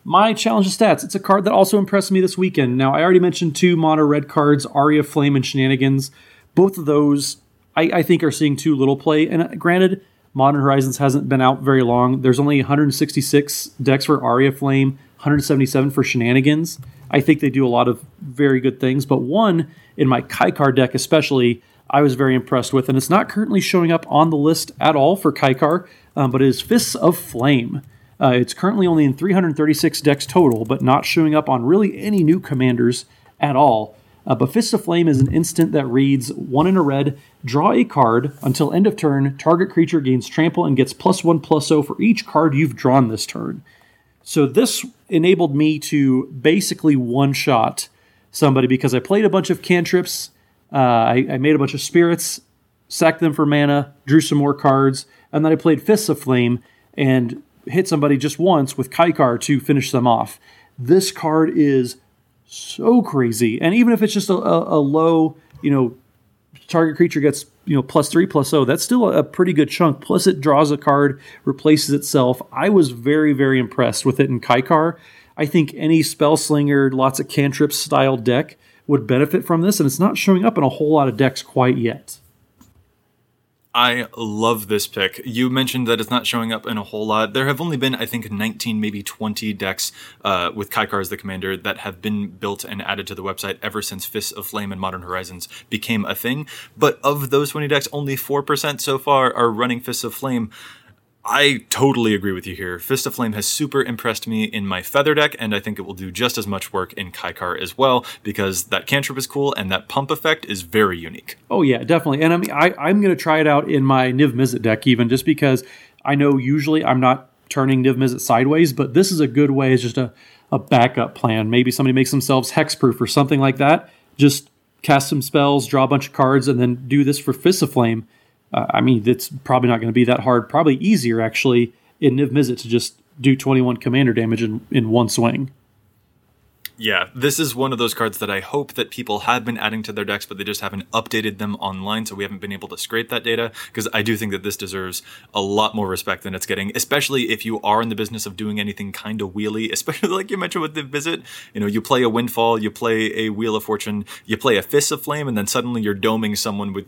My challenge of stats. It's a card that also impressed me this weekend. Now, I already mentioned two mono red cards, Aria Flame and Shenanigans. Both of those, I, I think, are seeing too little play. And uh, granted, Modern Horizons hasn't been out very long. There's only 166 decks for Aria Flame, 177 for Shenanigans. I think they do a lot of very good things, but one in my Kykar deck, especially, I was very impressed with, and it's not currently showing up on the list at all for Kykar, um, but it is Fists of Flame. Uh, it's currently only in 336 decks total, but not showing up on really any new commanders at all. Uh, but Fist of Flame is an instant that reads one in a red, draw a card until end of turn. Target creature gains trample and gets plus one plus O for each card you've drawn this turn. So this enabled me to basically one shot somebody because I played a bunch of cantrips, uh, I, I made a bunch of spirits, sacked them for mana, drew some more cards, and then I played Fists of Flame and hit somebody just once with Kykar to finish them off. This card is so crazy, and even if it's just a, a, a low, you know, target creature gets you know plus three plus oh that's still a pretty good chunk. Plus it draws a card replaces itself. I was very very impressed with it in kykar. I think any spell slinger lots of cantrips style deck would benefit from this and it's not showing up in a whole lot of decks quite yet I love this pick. You mentioned that it's not showing up in a whole lot. There have only been, I think, 19, maybe 20 decks uh, with Kykar as the commander that have been built and added to the website ever since Fists of Flame and Modern Horizons became a thing. But of those 20 decks, only 4% so far are running Fists of Flame. I totally agree with you here. Fist of Flame has super impressed me in my Feather deck, and I think it will do just as much work in Kykar as well, because that cantrip is cool and that pump effect is very unique. Oh yeah, definitely. And I mean, I, I'm going to try it out in my Niv Mizzet deck, even just because I know usually I'm not turning Niv Mizzet sideways, but this is a good way as just a, a backup plan. Maybe somebody makes themselves hexproof or something like that. Just cast some spells, draw a bunch of cards, and then do this for Fist of Flame. Uh, I mean, it's probably not going to be that hard. Probably easier actually in Niv Mizzet to just do 21 commander damage in, in one swing. Yeah, this is one of those cards that I hope that people have been adding to their decks, but they just haven't updated them online, so we haven't been able to scrape that data. Because I do think that this deserves a lot more respect than it's getting, especially if you are in the business of doing anything kind of wheelie, [laughs] especially like you mentioned with the visit. You know, you play a windfall, you play a wheel of fortune, you play a fist of flame, and then suddenly you're doming someone with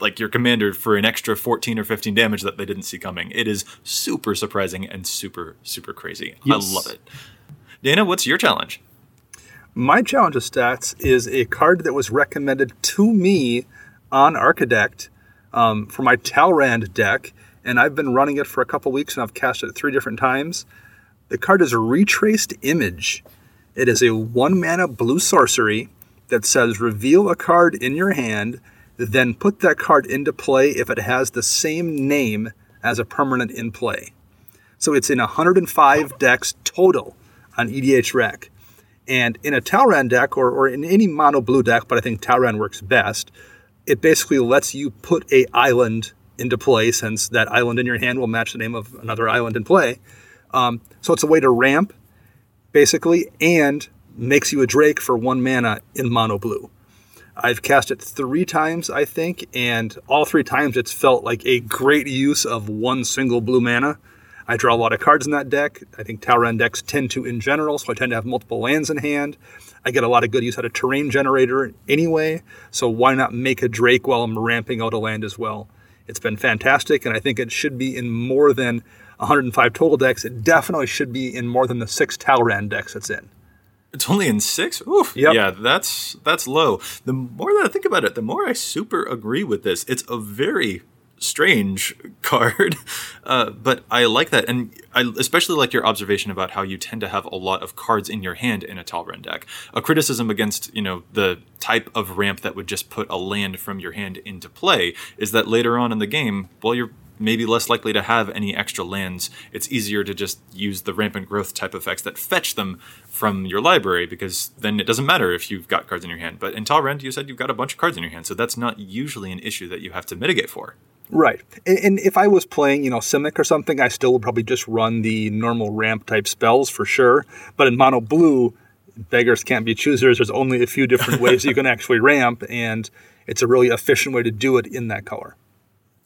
like your commander for an extra 14 or 15 damage that they didn't see coming. It is super surprising and super, super crazy. Yes. I love it. Dana, what's your challenge? My challenge of stats is a card that was recommended to me on Archidekt um, for my Talrand deck, and I've been running it for a couple weeks and I've cast it three different times. The card is Retraced Image. It is a one mana blue sorcery that says reveal a card in your hand, then put that card into play if it has the same name as a permanent in play. So it's in 105 decks total on EDH Rec. And in a Talran deck, or, or in any mono blue deck, but I think Talran works best, it basically lets you put a island into play, since that island in your hand will match the name of another island in play. Um, so it's a way to ramp, basically, and makes you a Drake for one mana in mono blue. I've cast it three times, I think, and all three times it's felt like a great use of one single blue mana. I draw a lot of cards in that deck. I think Talrand decks tend to in general, so I tend to have multiple lands in hand. I get a lot of good use out of terrain generator anyway, so why not make a Drake while I'm ramping out a land as well? It's been fantastic, and I think it should be in more than 105 total decks. It definitely should be in more than the six Talrand decks it's in. It's only in six. Oof. Yep. Yeah, that's that's low. The more that I think about it, the more I super agree with this. It's a very strange [laughs] card, uh, but I like that, and I especially like your observation about how you tend to have a lot of cards in your hand in a Talrand deck. A criticism against you know the type of ramp that would just put a land from your hand into play is that later on in the game, well, you're maybe less likely to have any extra lands. It's easier to just use the rampant growth type effects that fetch them from your library because then it doesn't matter if you've got cards in your hand. But in Talrand, you said you've got a bunch of cards in your hand, so that's not usually an issue that you have to mitigate for. Right. And, and if I was playing, you know, Simic or something, I still would probably just run the normal ramp type spells for sure. But in mono blue, beggars can't be choosers. There's only a few different ways you can [laughs] actually ramp, and it's a really efficient way to do it in that color.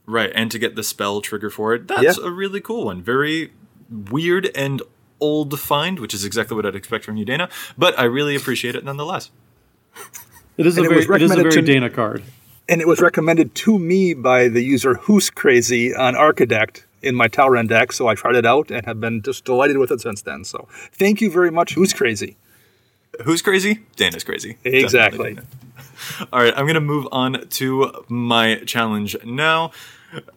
Right, and to get the spell trigger for it, that's Yeah. a really cool one. Very weird and old to find, which is exactly what I'd expect from you, Dana. But I really appreciate it nonetheless. [laughs] It is a And it very was it is a very to- Dana card. And it was recommended to me by the user Who's Crazy on Archidekt in my Talrand deck, so I tried it out and have been just delighted with it since then. So thank you very much, Who's Crazy. Who's crazy? Dana's crazy. Exactly. Dana. All right, I'm to move on to my challenge now.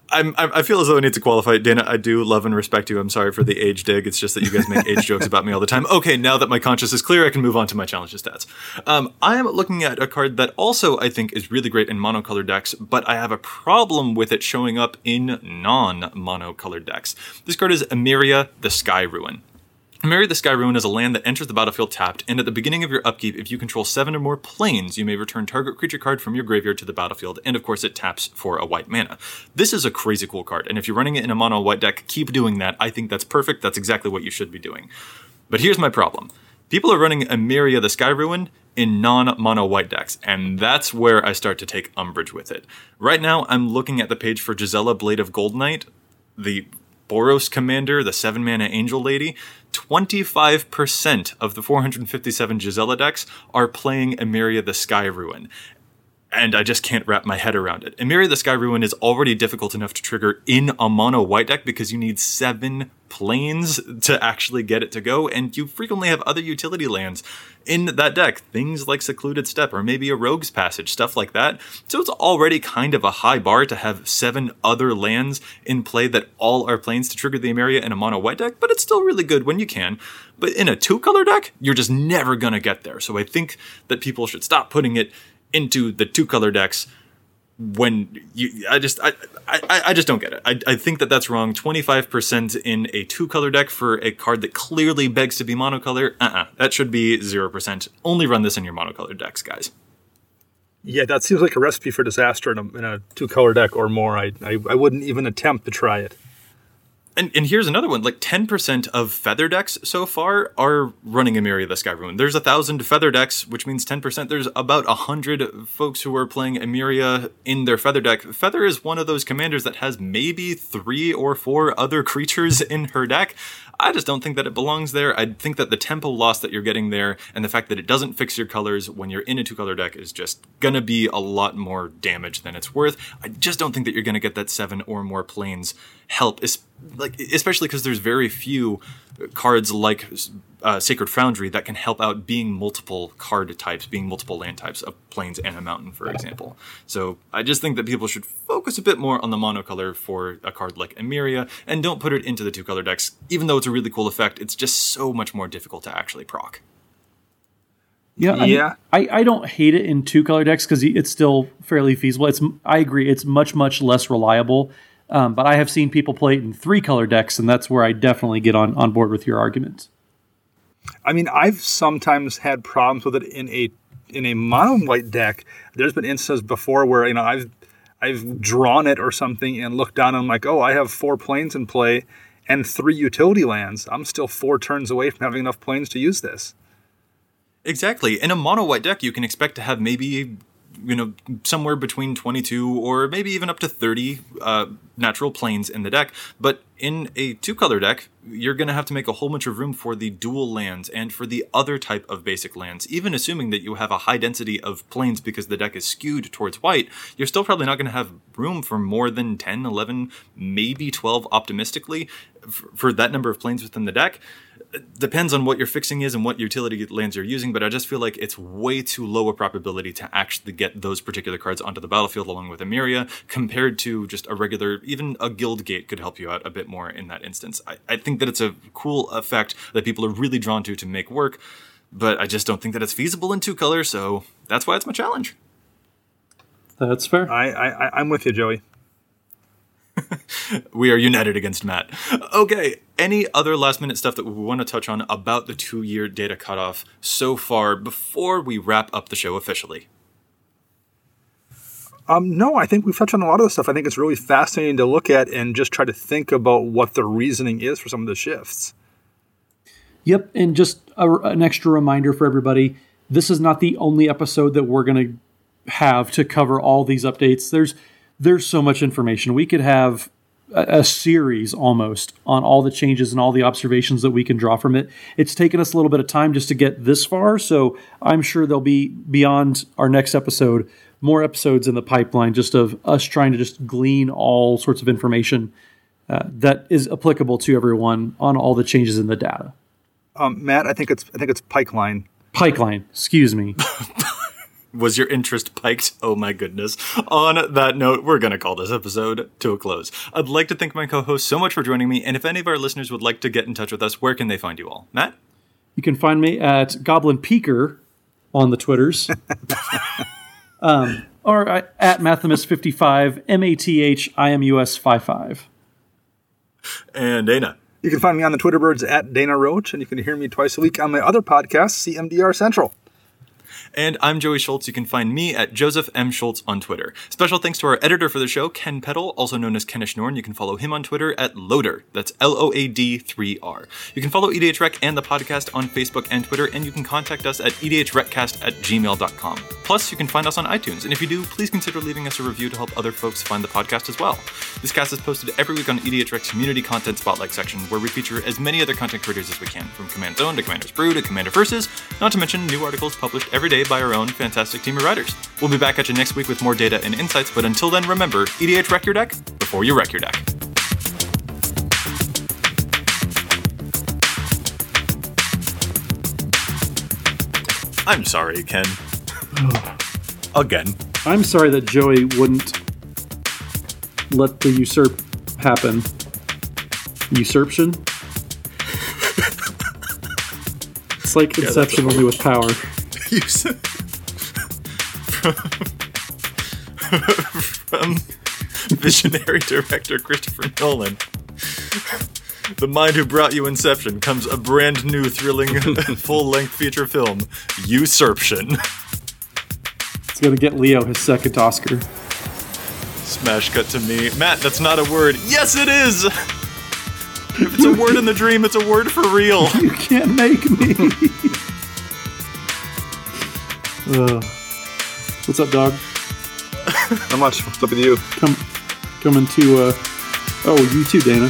I'm, I feel as though I need to qualify. Dana, I do love and respect you. I'm sorry for the age dig. It's just that you guys make age jokes about me all the time. Okay, now that my conscience is clear, I can move on to my challenge stats. Um, I am looking at a card that also I think is really great in monocolor decks, but I have a problem with it showing up in non monocolored decks. This card is Emeria, the Sky Ruin. Marry the Sky Ruin is a land that enters the battlefield tapped, and at the beginning of your upkeep, if you control seven or more plains, you may return target creature card from your graveyard to the battlefield, and of course, it taps for a white mana. This is a crazy cool card, and if you're running it in a mono white deck, keep doing that. I think that's perfect. That's exactly what you should be doing. But here's my problem. People are running Emeria the Sky Ruin in non-mono white decks, and that's where I start to take umbrage with it. Right now, I'm looking at the page for Gisela Blade of Goldnight, the Boros Commander, the 7 mana Angel Lady. 25% of the 457 Gisela decks are playing Emeria the Sky Ruin and I just can't wrap my head around it. Emeria the Sky Ruin is already difficult enough to trigger in a mono white deck because you need seven plains to actually get it to go, and you frequently have other utility lands in that deck, things like Secluded Step or maybe a Rogue's Passage, stuff like that. So it's already kind of a high bar to have seven other lands in play that all are plains to trigger the Emeria in a mono white deck, but it's still really good when you can. But in a two color deck, you're just never gonna get there. So I think that people should stop putting it into the two color decks when you i just i i, I just don't get it. I, I think that that's wrong. 25% in a two color deck for a card that clearly begs to be monocolor uh-uh. That should be 0% only run this in your monocolor decks guys. Yeah, that seems like a recipe for disaster in a, in a two color deck or more. I, I, I wouldn't even attempt to try it. And, and here's another one. Like 10% of feather decks so far are running Emeria the Sky Ruin. There's a thousand feather decks, which means 10%. There's about a hundred folks who are playing Emeria in their feather deck. Feather is one of those commanders that has maybe three or four other creatures in her deck. I just don't think that it belongs there. I think that the tempo loss that you're getting there and the fact that it doesn't fix your colors when you're in a two color deck is just gonna be a lot more damage than it's worth. I just don't think that you're gonna get that seven or more plains help, es- like especially because there's very few cards like uh, Sacred Foundry that can help out being multiple card types, being multiple land types, a plains and a mountain, for example. So I just think that people should focus a bit more on the monocolor for a card like Emeria, and don't put it into the two color decks. Even though it's a really cool effect, it's just so much more difficult to actually proc. Yeah, I mean, Yeah. I, I don't hate it in two color decks because it's still fairly feasible. It's I agree, it's much much less reliable. Um, but I have seen people play it in three color decks, and that's where I definitely get on, on board with your argument. I mean, I've sometimes had problems with it in a in a mono white deck. There's been instances before where you know I've I've drawn it or something and looked down and I'm like, oh, I have four plains in play and three utility lands. I'm still four turns away from having enough plains to use this. Exactly. In a mono white deck, you can expect to have maybe you know, somewhere between 22 or maybe even up to 30 uh, natural plains in the deck. But in a two color deck, you're going to have to make a whole bunch of room for the dual lands and for the other type of basic lands. Even assuming that you have a high density of plains because the deck is skewed towards white, you're still probably not going to have room for more than 10, 11, maybe 12 optimistically for that number of plains within the deck depends on what your fixing is and what utility lands you're using, but I just feel like it's way too low a probability to actually get those particular cards onto the battlefield along with Emeria compared to just a regular, even a guild gate could help you out a bit more in that instance. I, I think that it's a cool effect that people are really drawn to to make work, but I just don't think that it's feasible in two color, so that's why it's my challenge. That's fair. I, I I'm with you, Joey. [laughs] we are united against Matt. Okay, any other last minute stuff that we want to touch on about the two year data cutoff so far before we wrap up the show officially? Um, no, I think we've touched on a lot of the stuff. I think it's really fascinating to look at and just try to think about what the reasoning is for some of the shifts. Yep, and just a, an extra reminder for everybody: this is not the only episode that we're going to have to cover all these updates. There's there's so much information. We could have a, a, series almost on all the changes and all the observations that we can draw from it. It's taken us a little bit of time just to get this far, so I'm sure there'll be beyond our next episode more episodes in the pipeline just of us trying to just glean all sorts of information uh, that is applicable to everyone on all the changes in the data. Um, Matt, I think it's I think it's Pikeline. Pikeline, excuse me. [laughs] was your interest piked? Oh my goodness. On that note, we're going to call this episode to a close. I'd like to thank my co host so much for joining me. And if any of our listeners would like to get in touch with us, where can they find you all? Matt? You can find me at Goblin Piker on the Twitters. [laughs] um, or at Mathimus55, M A T H I M U S 55. And Dana. You can find me on the Twitter birds at Dana Roach, and you can hear me twice a week on my other podcast, CMDR Central. And I'm Joey Schultz. You can find me at Joseph M. Schultz on Twitter. Special thanks to our editor for the show, Ken Peddle, also known as Kenish Norn. You can follow him on Twitter at Loader. That's L O A D 3 R. You can follow EDH Rec and the podcast on Facebook and Twitter, and you can contact us at edhrecast at gmail.com. Plus, you can find us on iTunes, and if you do, please consider leaving us a review to help other folks find the podcast as well. This cast is posted every week on EDH Rec's community content spotlight section, where we feature as many other content creators as we can, from Command Zone to Commander's Brew to Commander Versus, not to mention new articles published every day by our own fantastic team of writers. We'll be back at you next week with more data and insights, but until then, remember EDH wreck your deck before you wreck your deck. I'm sorry, Ken. [sighs] Again. I'm sorry that Joey wouldn't let the usurp happen. Usurption? [laughs] it's like yeah, Inception only with power. [laughs] from visionary director Christopher Nolan. The mind who brought you Inception comes a brand new, thrilling, [laughs] full length feature film, Usurption. It's gonna get Leo his second Oscar. Smash cut to me. Matt, that's not a word. Yes, it is! If it's a word in the dream, it's a word for real. [laughs] You can't make me. Uh. What's up, dog? Not much. What's up with you? Come, coming to. Uh, oh, you too, Dana.